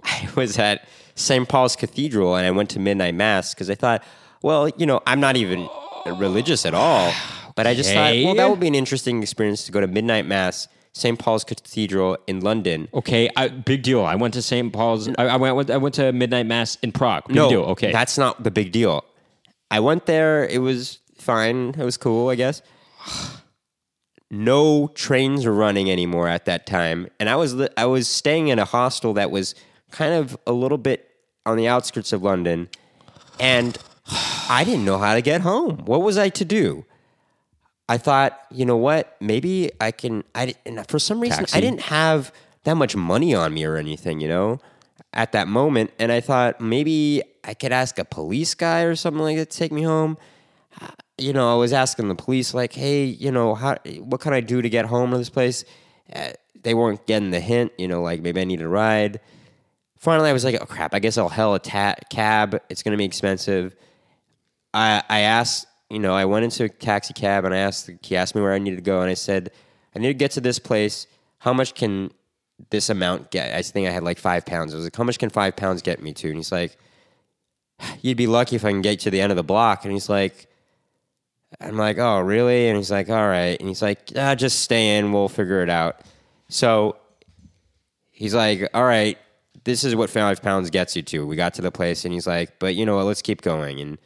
I was at St. Paul's Cathedral and I went to midnight mass because I thought, well, you know, I'm not even religious at all, but I just Okay. thought, well, that would be an interesting experience to go to midnight mass, St. Paul's Cathedral in London. okay, I, big deal. I went to St. Paul's. I, I went. I went to midnight mass in Prague. Big no, deal. Okay. that's not the big deal. I went there. It was fine. It was cool, I guess. No trains were running anymore at that time, and I was I was staying in a hostel that was kind of a little bit on the outskirts of London, and I didn't know how to get home. What was I to do? I thought, you know what? Maybe I can. I and for some reason Taxi. I didn't have that much money on me or anything, you know, at that moment. And I thought maybe I could ask a police guy or something like that to take me home. You know, I was asking the police, like, hey, you know, how what can I do to get home to this place? Uh, they weren't getting the hint, you know, like maybe I need a ride. Finally, I was like, oh crap! I guess I'll hell a ta- cab. It's going to be expensive. I I asked, you know, I went into a taxi cab and I asked, he asked me where I needed to go, and I said, I need to get to this place. How much can this amount get? I think I had like five pounds. I was like, how much can five pounds get me to? And he's like, you'd be lucky if I can get to the end of the block. And he's like, I'm like, oh, really? And he's like, all right. And he's like, ah, just stay in. We'll figure it out. So he's like, all right, this is what five pounds gets you to. We got to the place, and he's like, but you know what? Let's keep going. And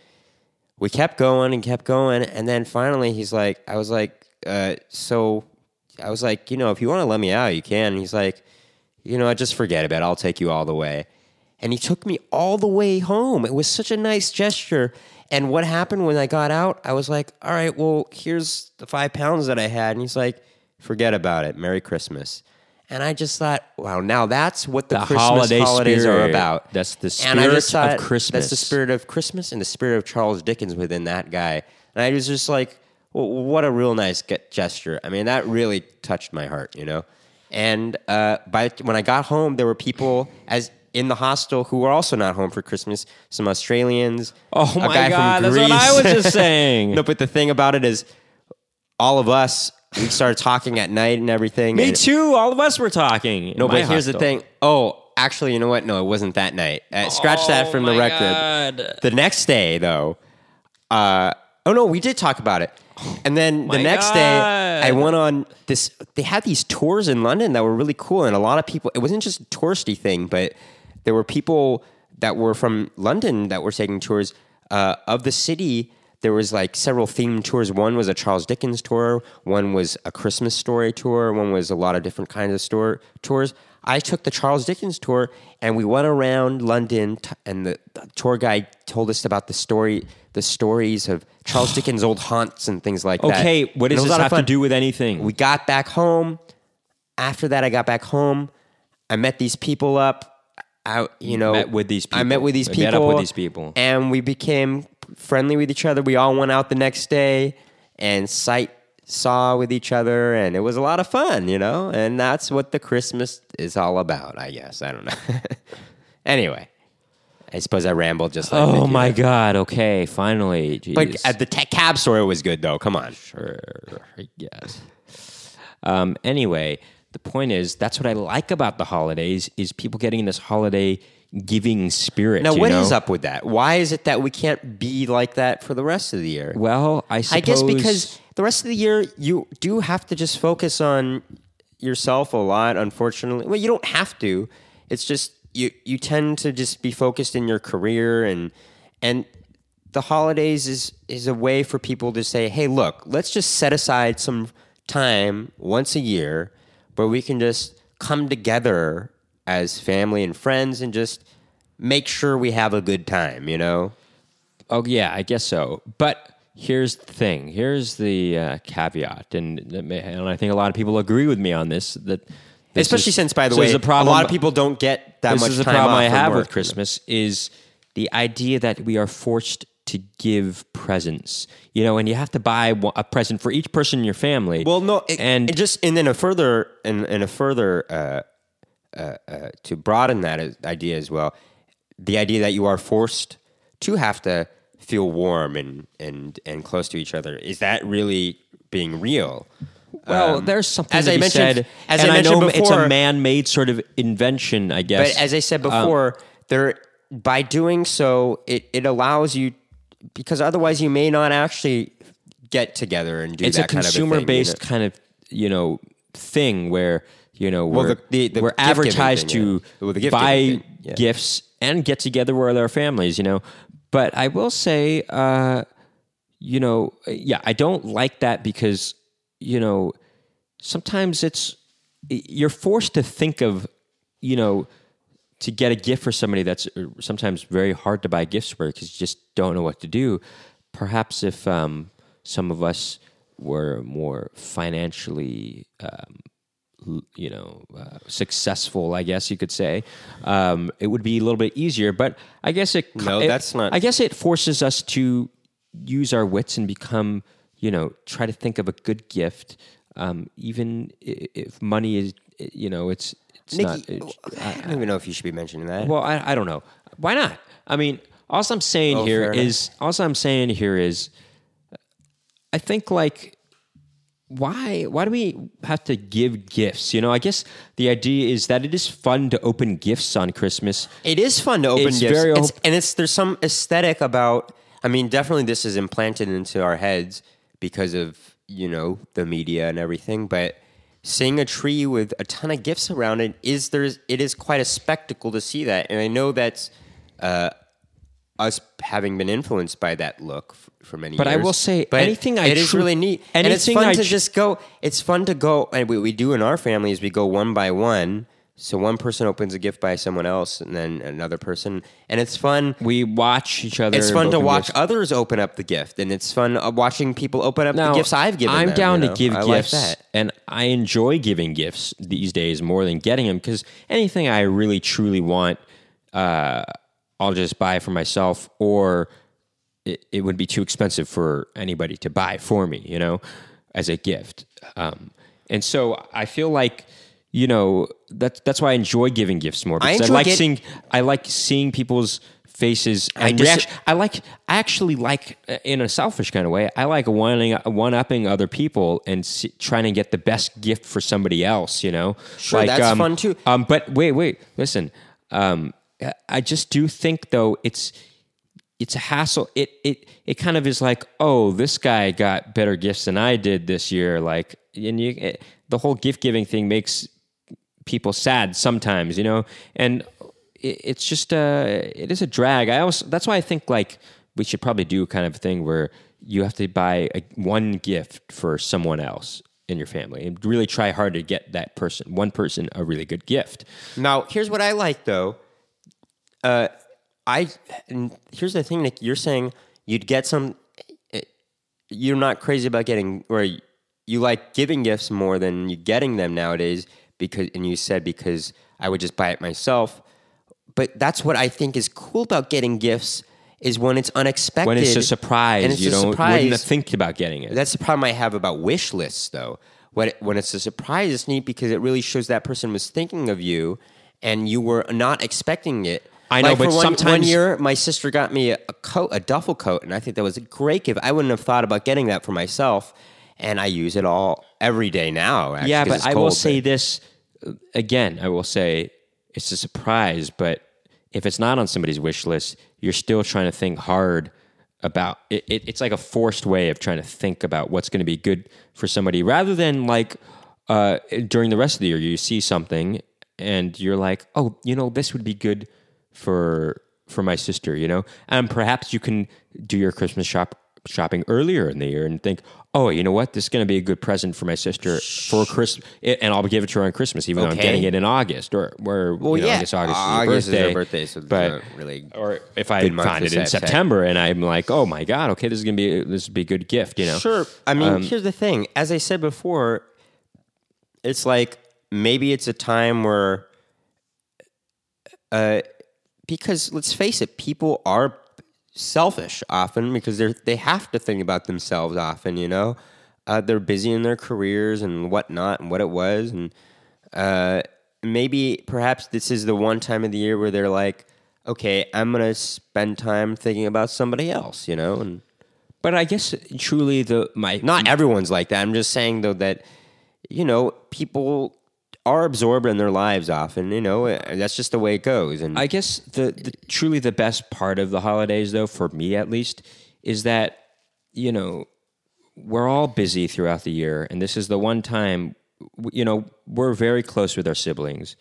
we kept going and kept going. And then finally, he's like, I was like, uh, so I was like, you know, if you want to let me out, you can. And he's like, you know, just forget about it. I'll take you all the way. And he took me all the way home. It was such a nice gesture. And what happened when I got out, I was like, all right, well, here's the five pounds that I had. And he's like, forget about it. Merry Christmas. And I just thought, wow, now that's what the, The Christmas holiday holidays are about. That's the And I just spirit of Christmas. That's the spirit of Christmas and the spirit of Charles Dickens within that guy. And I was just like, well, what a real nice ge- gesture. I mean, that really touched my heart, you know. And uh, by when I got home, there were people as in the hostel who were also not home for Christmas. Some Australians. Oh my God, that's what I was just saying. no, but the thing about it is, all of us we started talking at night and everything. Me and- too. All of us were talking. no, but here's the thing. Oh, actually, you know what? No, it wasn't that night. Uh, scratch that Oh from the record. God. The next day, though, uh, oh no, we did talk about it. And then the next day, I went on this. They had these tours in London that were really cool, and a lot of people. It wasn't just a touristy thing, but there were people that were from London that were taking tours uh, of the city. There was like several themed tours. One was a Charles Dickens tour. One was a Christmas story tour. One was a lot of different kinds of store tours. I took the Charles Dickens tour, and we went around London, t- and the, the tour guide told us about the story, the stories of Charles Dickens' old haunts and things like that. Okay, what does this have to do with anything? We got back home. After that, I got back home. I met these people up. I, you know, Met with these people. I met with these I people. met up with these people. and we became friendly with each other. We all went out the next day and sight saw with each other, and it was a lot of fun, you know. And that's what the Christmas is all about, I guess. I don't know. anyway, I suppose I rambled just like. Oh my did. God! Okay, finally. But at the ta- cab store, it was good though. Come on. Sure, I guess. Um, anyway, the point is that's what I like about the holidays is people getting in this holiday giving spirit. Now, what is know? up with that? Why is it that we can't be like that for the rest of the year? Well, I suppose I guess because the rest of the year you do have to just focus on yourself a lot. Unfortunately, well, you don't have to. It's just you you tend to just be focused in your career and and the holidays is is a way for people to say, hey, look, let's just set aside some time once a year where we can just come together as family and friends and just make sure we have a good time. You know. Oh yeah, I guess so. But here's the thing. Here's the uh, caveat, and and I think a lot of people agree with me on this. That this Especially is- since, by the way, a, problem, a, lot of people don't get that this much is the time problem I have with Christmas is the idea that we are forced to give presents. You know, and you have to buy a present for each person in your family. Well, no, it, and and just and then a further and, and a further uh, uh, uh, to broaden that idea as well, the idea that you are forced to have to feel warm and and and close to each other is that really being real? well, um, there's something as I mentioned- said. as and I mentioned know it's a man-made sort of invention, I guess. But as I said Um, before, there by doing so, it, it allows you because otherwise you may not actually get together and do it's a that kind of a thing, you know? consumer-based kind of you know thing where you know we're, the- the- the we're advertised thing, to yeah. Well, buy yeah. gifts and get together with our families. You know, but I will say, uh, you know, yeah, I don't like that because you know sometimes it's you're forced to think of you know to get a gift for somebody that's uh, sometimes very hard to buy gifts for because you just don't know what to do. Perhaps if um, some of us were more financially, um, you know, uh, successful, I guess you could say, um, it would be a little bit easier. But I guess it No, it- that's not- I guess it forces us to use our wits and become, you know, try to think of a good gift, um, even if money is, you know, it's. It's Nikki, not. it- oh, I don't even know if you should be mentioning that. well, I, I don't know. Why not? I mean, all I'm saying Oh, here is all I'm saying here is I think like why why do we have to give gifts? You know, I guess the idea is that it is fun to open gifts on Christmas. It is fun to open It's gifts, very It's- and it's there's some aesthetic about. I mean, definitely this is implanted into our heads because of you know the media and everything. But seeing a tree with a ton of gifts around it is there's it is quite a spectacle to see that, and I know that's uh, us having been influenced by that look f- for many years. But I will say, But anything I it is tru- really neat, and it's fun I to tr- just go. It's fun to go, and what we do in our family is we go one by one. So one person opens a gift by someone else, and then another person, and it's fun. We watch each other. It's fun to watch gifts. others open up the gift, and it's fun uh, watching people open up Now, the gifts I've given. I'm them, down you to give I like gifts, that. and I enjoy giving gifts these days more than getting them because anything I really truly want, uh, I'll just buy for myself, or it, it would be too expensive for anybody to buy for me, you know, as a gift. Um, and so I feel like. You know that's that's why I enjoy giving gifts more because I, enjoy like get- seeing I like seeing people's faces and dis- reaction. I like. I actually like, uh, in a selfish kind of way, I like one one upping other people and see, trying to get the best gift for somebody else. You know, Sure, like, that's um, fun too. Um, but wait, wait, listen. Um, I- I just do think though it's it's a hassle. It it it kind of is like, oh, this guy got better gifts than I did this year. Like, and you, it, the whole gift giving thing makes people sad sometimes, you know, and it, it's just uh, it is a drag. I also that's why I think like we should probably do kind of a thing where you have to buy a, one gift for someone else in your family and really try hard to get that person, one person, a really good gift. Now, here's what I like though. Uh, I and here's the thing, Nick. You're saying you'd get some. eh, You're not crazy about getting, or you like giving gifts more than you getting them nowadays. Because, and you said because I would just buy it myself. But that's what I think is cool about getting gifts is when it's unexpected. when it's a surprise, and it's you a don't surprise. wouldn't think about getting it. That's the problem I have about wish lists, though. When it, when it's a surprise, it's neat because it really shows that person was thinking of you, and you were not expecting it. I know, Like, but for one, one year, my sister got me a, coat, a duffel coat, and I think that was a great gift. I wouldn't have thought about getting that for myself, and I use it all every day now. Actually, yeah, but I will say this again. I will say it's a surprise, but if it's not on somebody's wish list, you're still trying to think hard about it. it it's like a forced way of trying to think about what's going to be good for somebody, rather than like uh, during the rest of the year, you see something and you're like, oh, you know, this would be good for for my sister, you know, and perhaps you can do your Christmas shop shopping earlier in the year and think, oh, you know what, this is going to be a good present for my sister for Christmas, and I'll give it to her on Christmas, even though I'm getting it in August or where Well, you know, yeah, I guess August, August is her birthday, birthday, so but really or if I find it in. September and I'm like, oh my god, okay, this is gonna be this would be a good gift, you know. Sure. I mean, Um, here's the thing. As I said before, it's like maybe it's a time where, uh, because let's face it, people are selfish often because they're they have to think about themselves often. You know, uh, they're busy in their careers and whatnot and what it was, and uh, maybe perhaps this is the one time of the year where they're like, okay, I'm gonna spend time thinking about somebody else. You know, and But I guess truly the my not everyone's like that. I'm just saying though that you know people are absorbed in their lives often. You know that's just the way it goes. And I guess the, the truly the best part of the holidays, though, for me at least, is that you know we're all busy throughout the year, and this is the one time you know we're very close with our siblings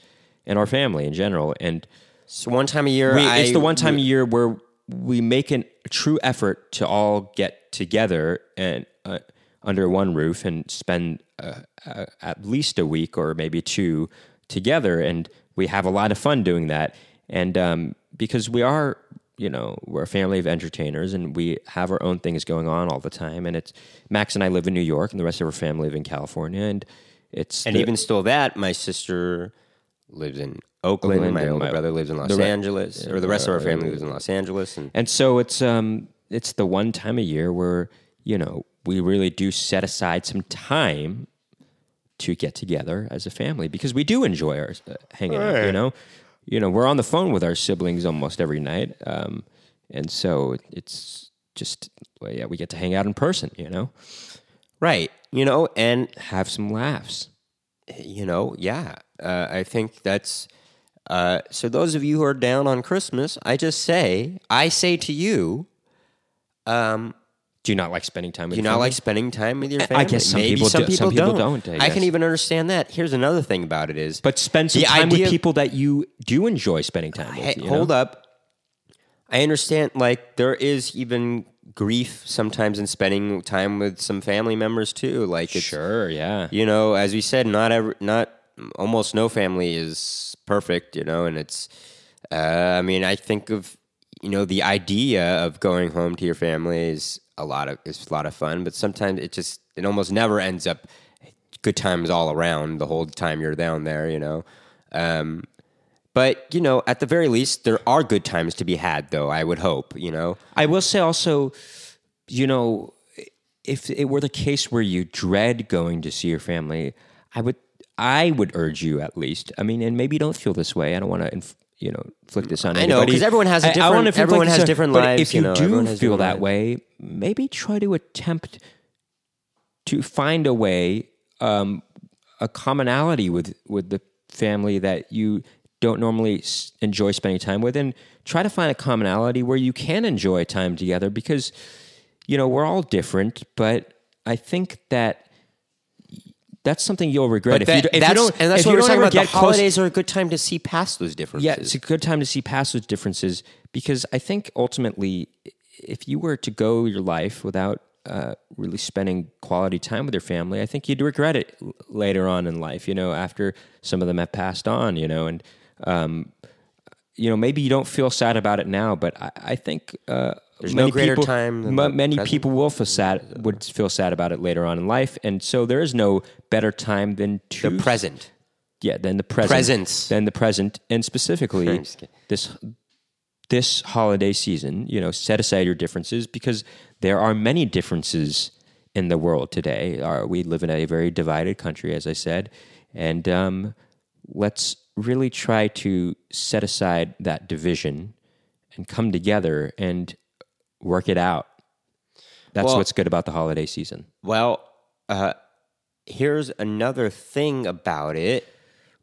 and our family in general, and it's one time a year. we, I- it's the one time a year where we make an, a true effort to all get together and uh, under one roof and spend uh, uh, at least a week or maybe two together, and we have a lot of fun doing that. And um, because we are, you know, we're a family of entertainers, and we have our own things going on all the time. And it's Max and I live in New York, and the rest of our family live in California, and it's and the- even still, that my sister lives in Oakland. Oakland, my older brother lives in Los re- Angeles, or the rest of our family lives in Los Angeles. And And so it's um it's the one time a year where, you know, we really do set aside some time to get together as a family because we do enjoy our uh, hanging out, you know. You know, we're on the phone with our siblings almost every night. Um and so it's just well, yeah, we get to hang out in person, you know. right, you know, and Have some laughs. you know, yeah, uh, I think that's. Uh, so those of you who are down on Christmas, I just say, I say to you, um, Do you not like spending time with your family? Do you your not family? like spending time with your family? I guess some Maybe people some do- people some people don't. don't, I can guess. even understand that. Here's another thing about it is, But spend some time with people that you do enjoy spending time with. hey, hold know? up. I understand. Like there is even grief sometimes in spending time with some family members too. Like Sure, yeah. you know, as we said, not every, not almost no family is perfect, you know, and it's. Uh, I mean, I think of you know the idea of going home to your family is a lot of is a lot of fun, but sometimes it just it almost never ends up good times all around the whole time you're down there, you know. Um, but you know, at the very least, there are good times to be had, though. I would hope, you know. I will say also, you know, if it were the case where you dread going to see your family, I would I would urge you at least. I mean, and maybe you don't feel this way. I don't want to. Inf- you know, flick this on I know, because everyone has a I- I different- wanna inflict everyone this has on- different but lives, If you, you know, do everyone feel that way, maybe try to attempt to find a way, um, a commonality with with the family that you don't normally enjoy spending time with, and try to find a commonality where you can enjoy time together. Because you know we're all different, but I think that that's something you'll regret if, that- you, if you don't. and that's if what we're talking about. The get close- holidays are a good time to see past those differences. yeah, it's a good time to see past those differences because I think ultimately, if you were to go your life without uh, really spending quality time with your family, I think you'd regret it later on in life. You know, after some of them have passed on. You know, and um, you know maybe you don't feel sad about it now, but I, I think uh, There's no greater people, time than ma- many present. people will feel sad would feel sad about it later on in life, and so there is no better time than to the present. yeah, then the present. Presence. Then the present, and specifically I'm just kidding. this this holiday season, you know, set aside your differences because there are many differences in the world today. Our, we live in a very divided country, as I said, and um, let's really try to set aside that division and come together and work it out. That's Well- what's good about the holiday season. Well, uh, here's another thing about it.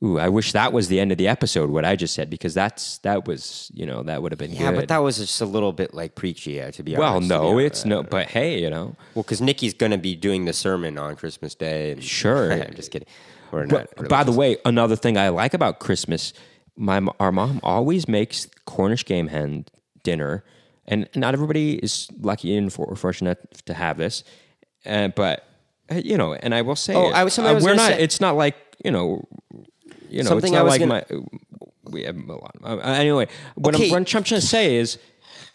Ooh, I wish that was the end of the episode. What I just said, because that's that was you know that would have been Yeah, good. but that was just a little bit like preachy, uh, to be well, honest. Well, no, it's no. But hey, you know, Well, because Nikki's going to be doing the sermon on Christmas Day. And Sure. I'm just kidding. We're But not. by the way, another thing I like about Christmas, my our mom always makes Cornish game hen dinner, and not everybody is lucky and for, fortunate to have this. Uh, but uh, you know, and I will say, Oh, I was- something I was we're not. say- It's not like you know, you know, Something I was like gonna- my. We have a lot. Uh, anyway, what, Okay. I'm, what I'm trying to say is.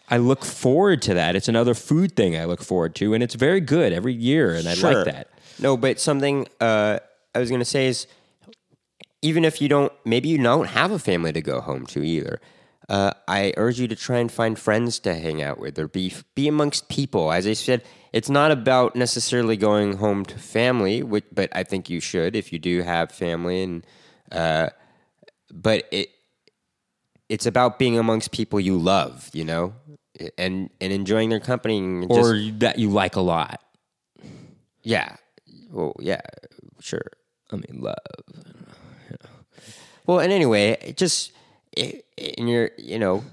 I look forward to that. It's another food thing I look forward to, and it's very good every year, and I like that. No, but something uh, I was going to say is even if you don't, maybe you don't have a family to go home to either. Uh, I urge you to try and find friends to hang out with or be be amongst people. As I said, it's not about necessarily going home to family, which, but I think you should if you do have family. And uh, but it it's about being amongst people you love, you know, and and enjoying their company. And just, Or that you like a lot. yeah, well, yeah, sure. I mean, love. Well, and anyway, it just i- in your, you know,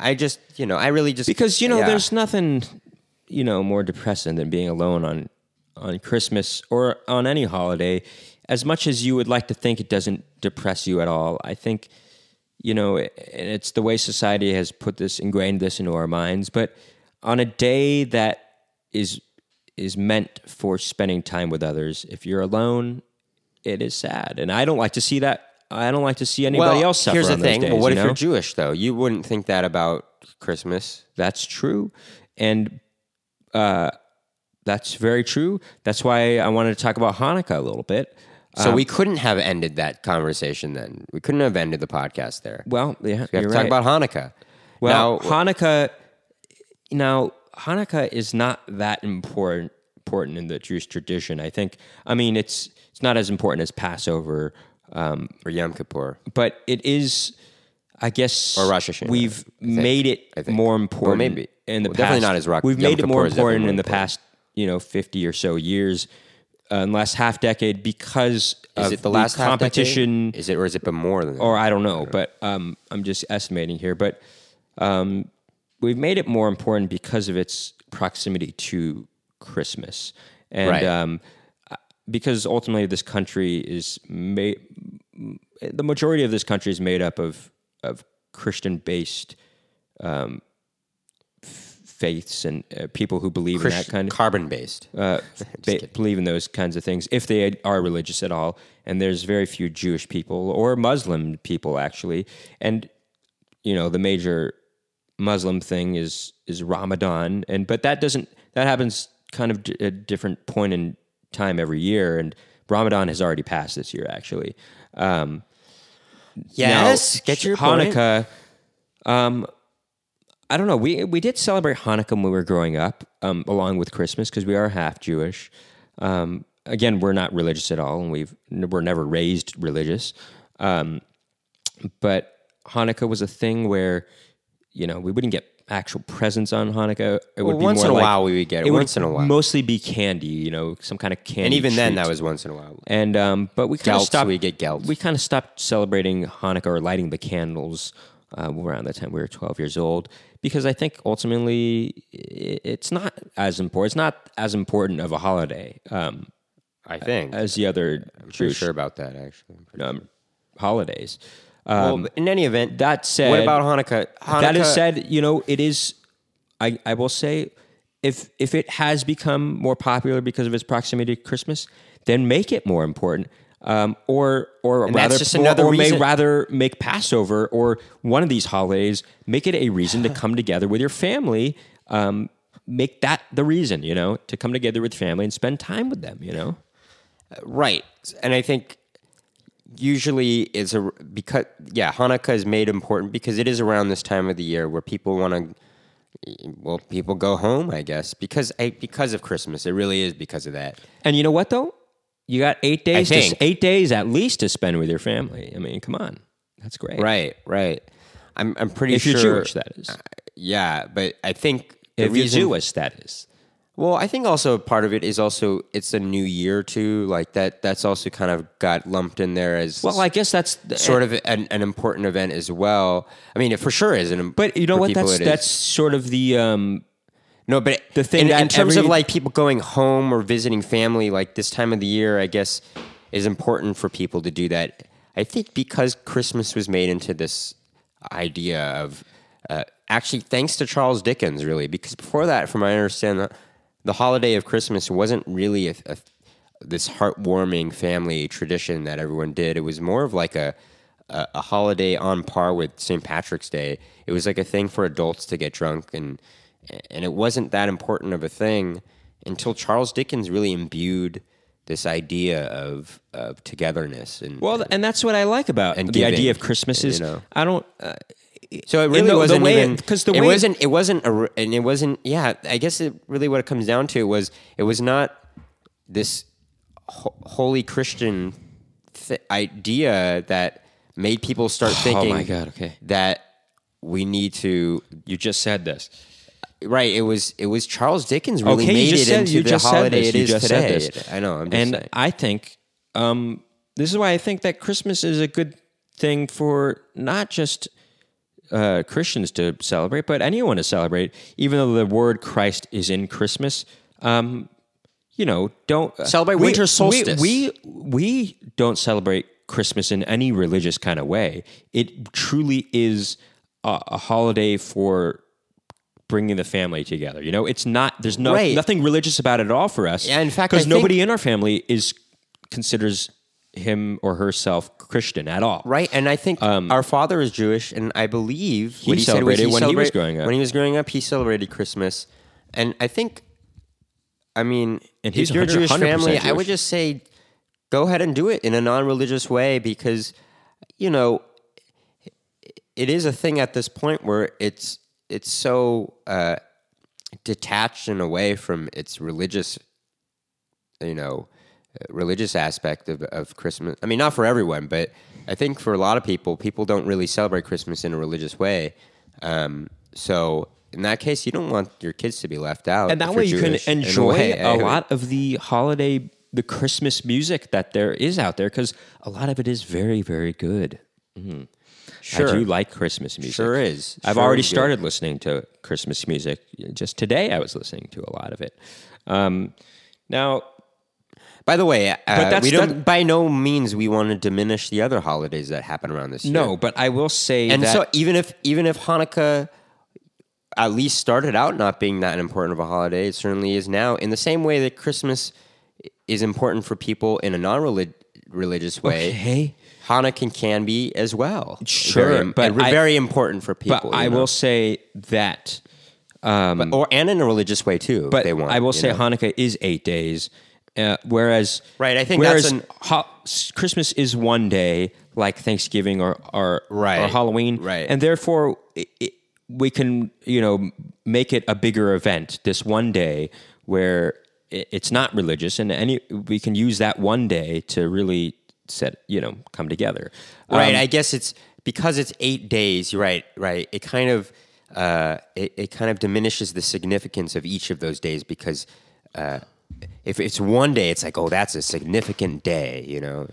I just, you know, I really just because you know yeah. there's nothing you know more depressing than being alone on on christmas or on any holiday as much as you would like to think it doesn't depress you at all i think you know and it's the way society has put this ingrained this into our minds but on a day that is is meant for spending time with others if you're alone it is sad and i don't like to see that i don't like to see anybody well, else suffer Here's the thing. days, well, what you if know? you're Jewish though? You wouldn't think that about Christmas. That's true. And uh, that's very true. That's why I wanted to talk about Hanukkah a little bit. So Um, we couldn't have ended that conversation then. We couldn't have ended the podcast there. Well, yeah, We have you're to right. talk about Hanukkah. well, now, Hanukkah. Now, Hanukkah is not that important important in the Jewish tradition. I think. I mean, it's it's not as important as Passover, um, or Yom Kippur. but it is. I guess Or Rosh Hashanah, We've think. made it I more Or important. maybe. in the Well, past. definitely not as Rock- We've Yom made it more Kippur important in the past, you know, fifty or so years, uh, in the last half decade because Is of it the last competition? Is it or is it been more than that? or I don't know, but um, I'm just estimating here. But um, we've made it more important because of its proximity to Christmas, and Right. um, because ultimately this country is made. The majority of this country is made up of of Christian based um, faiths and uh, people who believe in that kind of carbon based. uh, ba- believe in those kinds of things if they are religious at all. And there's very few Jewish people or Muslim people actually. And you know the major Muslim thing is is Ramadan, and but that doesn't that happens kind of d- a different point in time every year. And Ramadan has already passed this year actually. Um, yes, now, get your. Hanukkah. Um, I don't know. We we did celebrate Hanukkah when we were growing up, um, along with Christmas because we are half Jewish. Um, again, we're not religious at all, and we've we're never raised religious. Um, but Hanukkah was a thing where you know we wouldn't get actual presents on Hanukkah. It would Well, be once in a like- while we would get it, would once in a while. mostly be candy. You know, some kind of candy. and even then, that was once in a while. And um, but we kind of stopped. we get gelts. We kind of stopped celebrating Hanukkah or lighting the candles uh, around the time we were twelve years old because I think ultimately it's not as important. It's not as important of a holiday um, I think. as the other Pretty Jewish sure about that, actually. I'm um, holidays. Well, Um, but in any event, that said, what about Hanukkah? Hanukkah that is said, you know, it is. I, I will say, if if it has become more popular because of its proximity to Christmas, then make it more important. Um, or or And rather, or- or, may rather make Passover or one of these holidays make it a reason to come together with your family. Um, make that the reason, you know, to come together with family and spend time with them. You know, Right. And I think usually is a because yeah Hanukkah is made important because it is around this time of the year where people want to well people go home I guess because I, because of Christmas it really is because of that And you know what though? You got eight days. To, eight days at least to spend with your family. I mean, come on, that's great. right right I'm I'm pretty If sure you're Jewish, that is. yeah but I think the if you're reason Jewish, that is. Well, I think also part of it is also it's a new year too. Like that, that's also kind of got lumped in there as Well, I guess that's the, sort of an, an important event as well. I mean, it for sure is an. But you know what? That's that's sort of the um, no, but the thing in, in terms every- of like people going home or visiting family, like this time of the year, I guess is important for people to do that. I think because Christmas was made into this idea of uh, actually thanks to Charles Dickens, really, because before that, from my I understand, the, holiday of Christmas wasn't really a, a, this heartwarming family tradition that everyone did. It was more of like a, a a holiday on par with St. Patrick's Day. It was like a thing for adults to get drunk, and and it wasn't that important of a thing until Charles Dickens really imbued this idea of of togetherness and well, and that's what I like about And the giving, idea of Christmas is you know. I don't. Uh, So it really the- the wasn't way- even 'cause the it way- wasn't it wasn't a, and it wasn't yeah I guess it really what it comes down to was it was not this ho- holy Christian th- idea that made people start thinking Oh my God, okay. that we need to you just said this. right it was it was Charles Dickens really okay, made it said into the holiday it you is just today Said this. I know I'm just and saying. I think um, this is why I think that Christmas is a good thing for not just uh, Christians to celebrate, but anyone to celebrate. Even though the word Christ is in Christmas, um, you know, don't Celebrate we- winter solstice. We, we don't celebrate Christmas in any religious kind of way. It truly is a, a holiday for bringing the family together. You know, it's not. There's no Right. nothing religious about it at all for us. Yeah, in fact, because nobody in our family is considers him or herself Christian at all. Right, and I think um, our father is Jewish, and I believe He he said was celebrated when he was growing up. When he was growing up, he celebrated Christmas, and I think, I mean, And if he's you're a 100% Jewish family, I would just say, go ahead and do it in a non-religious way because, you know, it is a thing at this point where it's it's so uh, detached and away from its religious, you know, religious aspect of, of Christmas. I mean, not for everyone, but I think for a lot of people, people don't really celebrate Christmas in a religious way. Um, so in that case, you don't want your kids to be left out. and that way you can Jewish, a enjoy way. a lot of the holiday, the Christmas music that there is out there because a lot of it is very, very good. Mhm. Sure. I do like Christmas music. Sure is. I've Sure already is good. started listening to Christmas music. Just today, I was listening to a lot of it. Um, now, By the way, uh, that's- we don't. that- by no means we want to diminish the other holidays that happen around this year. no, but I will say and that so even if even if Hanukkah at least started out not being that important of a holiday, it certainly is now. In the same way that Christmas is important for people in a non-religious way, Okay. Hanukkah can be as well. Sure, very, but I- very important for people. but. I know? will say that But- or and in a religious way too. But if they want. I will say know? Hanukkah is eight days, uh, whereas Right, I think whereas that's an- ho- Christmas is one day, like Thanksgiving or or, Right, or Halloween, right. And therefore, it, it, we can you know make it a bigger event this one day where it, it's not religious, and any we can use that one day to really set you know come together. Right. Um, I guess it's because it's eight days. You're right. Right. It kind of uh, it, it kind of diminishes the significance of each of those days because uh, if it's one day, it's like oh, that's a significant day. You know.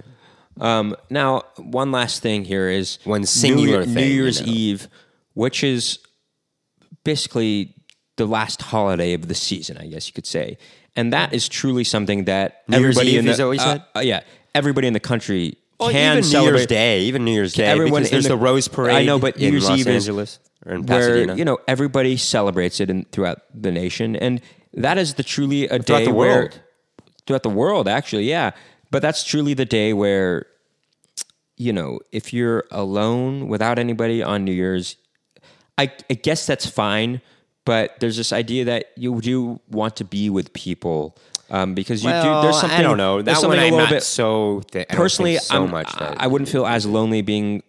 Um, now, one last thing here is One singular New, thing, New you Year's know. Eve, which is basically the last holiday of the season, I guess you could say, and that is truly something that New Year's everybody Eve in the is you uh, said? uh, yeah, everybody in the country Well, can even New celebrate. Year's Day, even New Year's Day, Everyone because there's the- the, Rose Parade. I know, but New Year's Los Eve is Angeles or in where you know everybody celebrates it in, throughout the nation, and that is the truly a day. The where world. throughout the world, actually, yeah. But that's truly the day where you know if you're alone without anybody on New Year's, I, I guess that's fine. But there's this idea that you do want to be with people um, because you well, do. There's something I don't know. There's That something one a I'm little not bit so th- I personally. so I'm- much that I wouldn't feel as lonely being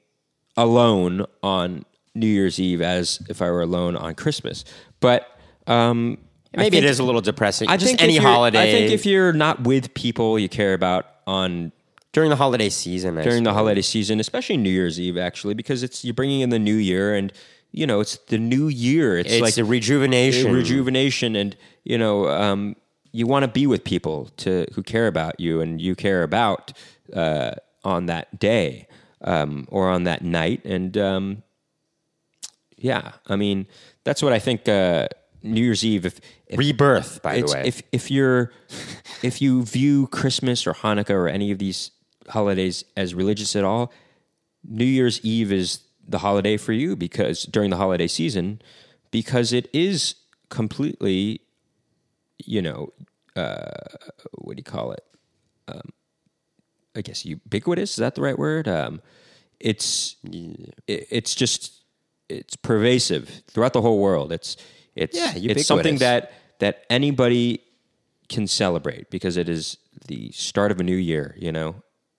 alone on New Year's Eve as if I were alone on Christmas. But um, maybe think- it is a little depressing. I Just think any holiday. I think if you're not with people you care about on during the holiday season, I during the holiday season, especially New Year's Eve, actually, because it's you're bringing in the new year, and you know it's the new year. It's, it's like a rejuvenation. rejuvenation, and you know um, you want to be with people to who care about you, and you care about uh, on that day um, or on that night, and um, yeah, I mean that's what I think. Uh, New Year's Eve, if, if Rebirth, by the way. If if you're if you view Christmas or Hanukkah or any of these holidays as religious at all, New Year's Eve is the holiday for you because during the holiday season, because it is completely, you know, uh, what do you call it? Um, I guess ubiquitous. Is that the right word? Um, it's it, it's just it's pervasive throughout the whole world. It's it's Yeah, it's something that that anybody can celebrate because it is the start of a new year. You know,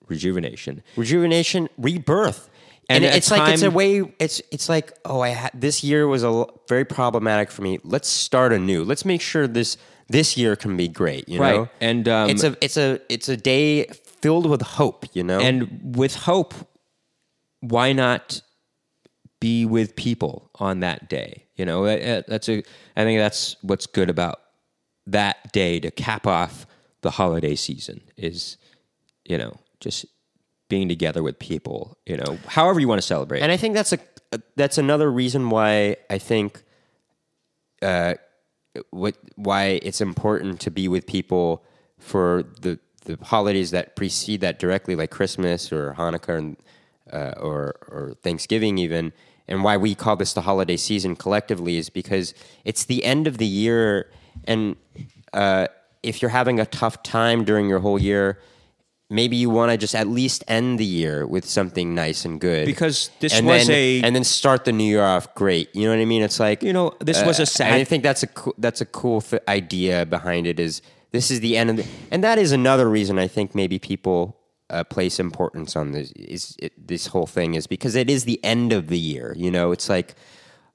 rejuvenation. rejuvenation, rebirth. And And, it's like it's a way. It's it's like oh, I had this year was a l- very problematic for me. Let's start anew. Let's make sure this this year can be great. You Right. know, And, um, it's a it's a it's a day filled with hope. You know, And with hope, why not be with people on that day? You know, that- that- that's a. I think that's what's good about that day to cap off the holiday season is, you know, just being together with people. You know, however you want to celebrate. And I think that's a that's another reason why I think uh, what why it's important to be with people for the the holidays that precede that directly, like Christmas or Hanukkah and, uh, or or Thanksgiving, even. And why we call this the holiday season collectively is because it's the end of the year, and uh, if you're having a tough time during your whole year, maybe you want to just at least end the year with something nice and good. Because this and was then, a- and then start the new year off great. You know what I mean? It's like You know, this was a sad- I think that's a cool, that's a cool th- idea behind it. Is this is the end of the, and that is another reason I think maybe people uh, place importance on this is it, this whole thing is because it is the end of the year. You know, it's like.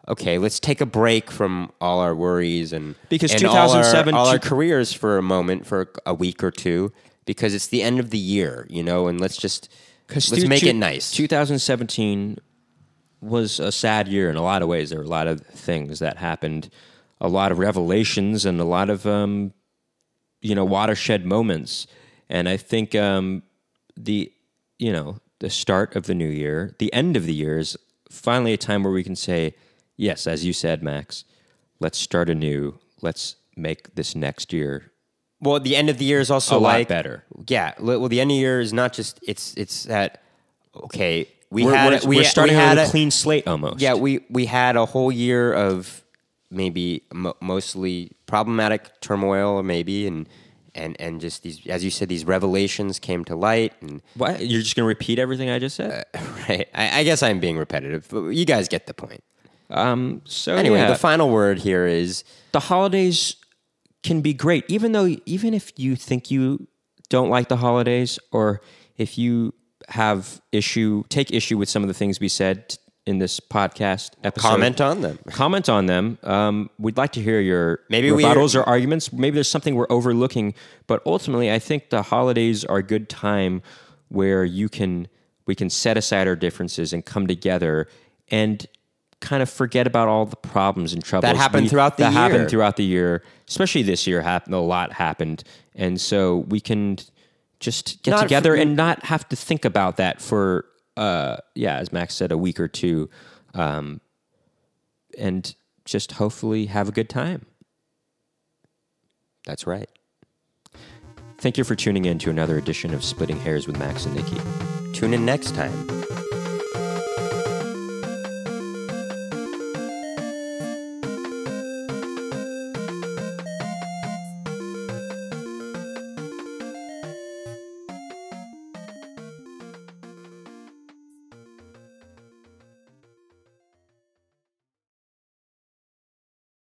Okay, let's take a break from all our worries and Because and all our- 2007 all our careers for a moment, for a week or two, because it's the end of the year, you know, and let's just let's two- make two- it nice. 2017 was a sad year in a lot of ways. There were a lot of things that happened, a lot of revelations, and a lot of um, you know watershed moments. And I think um, the you know the start of the new year, the end of the year is finally a time where we can say, yes, as you said, Max, let's start anew. Let's make this next year Well, the end of the year is also a lot like better. Yeah. Well, the end of the year is not just it's it's that okay. We We're, had we're, we, we're starting we had a a- clean slate almost. Yeah, we we had a whole year of maybe mo- mostly problematic turmoil, maybe and and and just these, as you said, these revelations came to light, and What? You're just going to repeat everything I just said? right. I, I guess I'm being repetitive, but you guys get the point. Um, so Anyway, yeah, the final word here is the holidays can be great, even though even if you think you don't like the holidays, or if you have issue, take issue with some of the things we said in this podcast episode. comment on them. comment on them. Um, we'd like to hear your Maybe we- rebuttals or arguments. Maybe there's something we're overlooking, but ultimately, I think the holidays are a good time where you can we can set aside our differences and come together and kind of forget about all the problems and troubles That happened we- throughout the that year. happened throughout the year. Especially this year, happened a lot happened, and so we can just get Not together for- and not have to think about that for uh yeah as max said a week or two um and just hopefully have a good time That's right. thank you for tuning in to another edition of splitting hairs with max and nikki Tune in next time.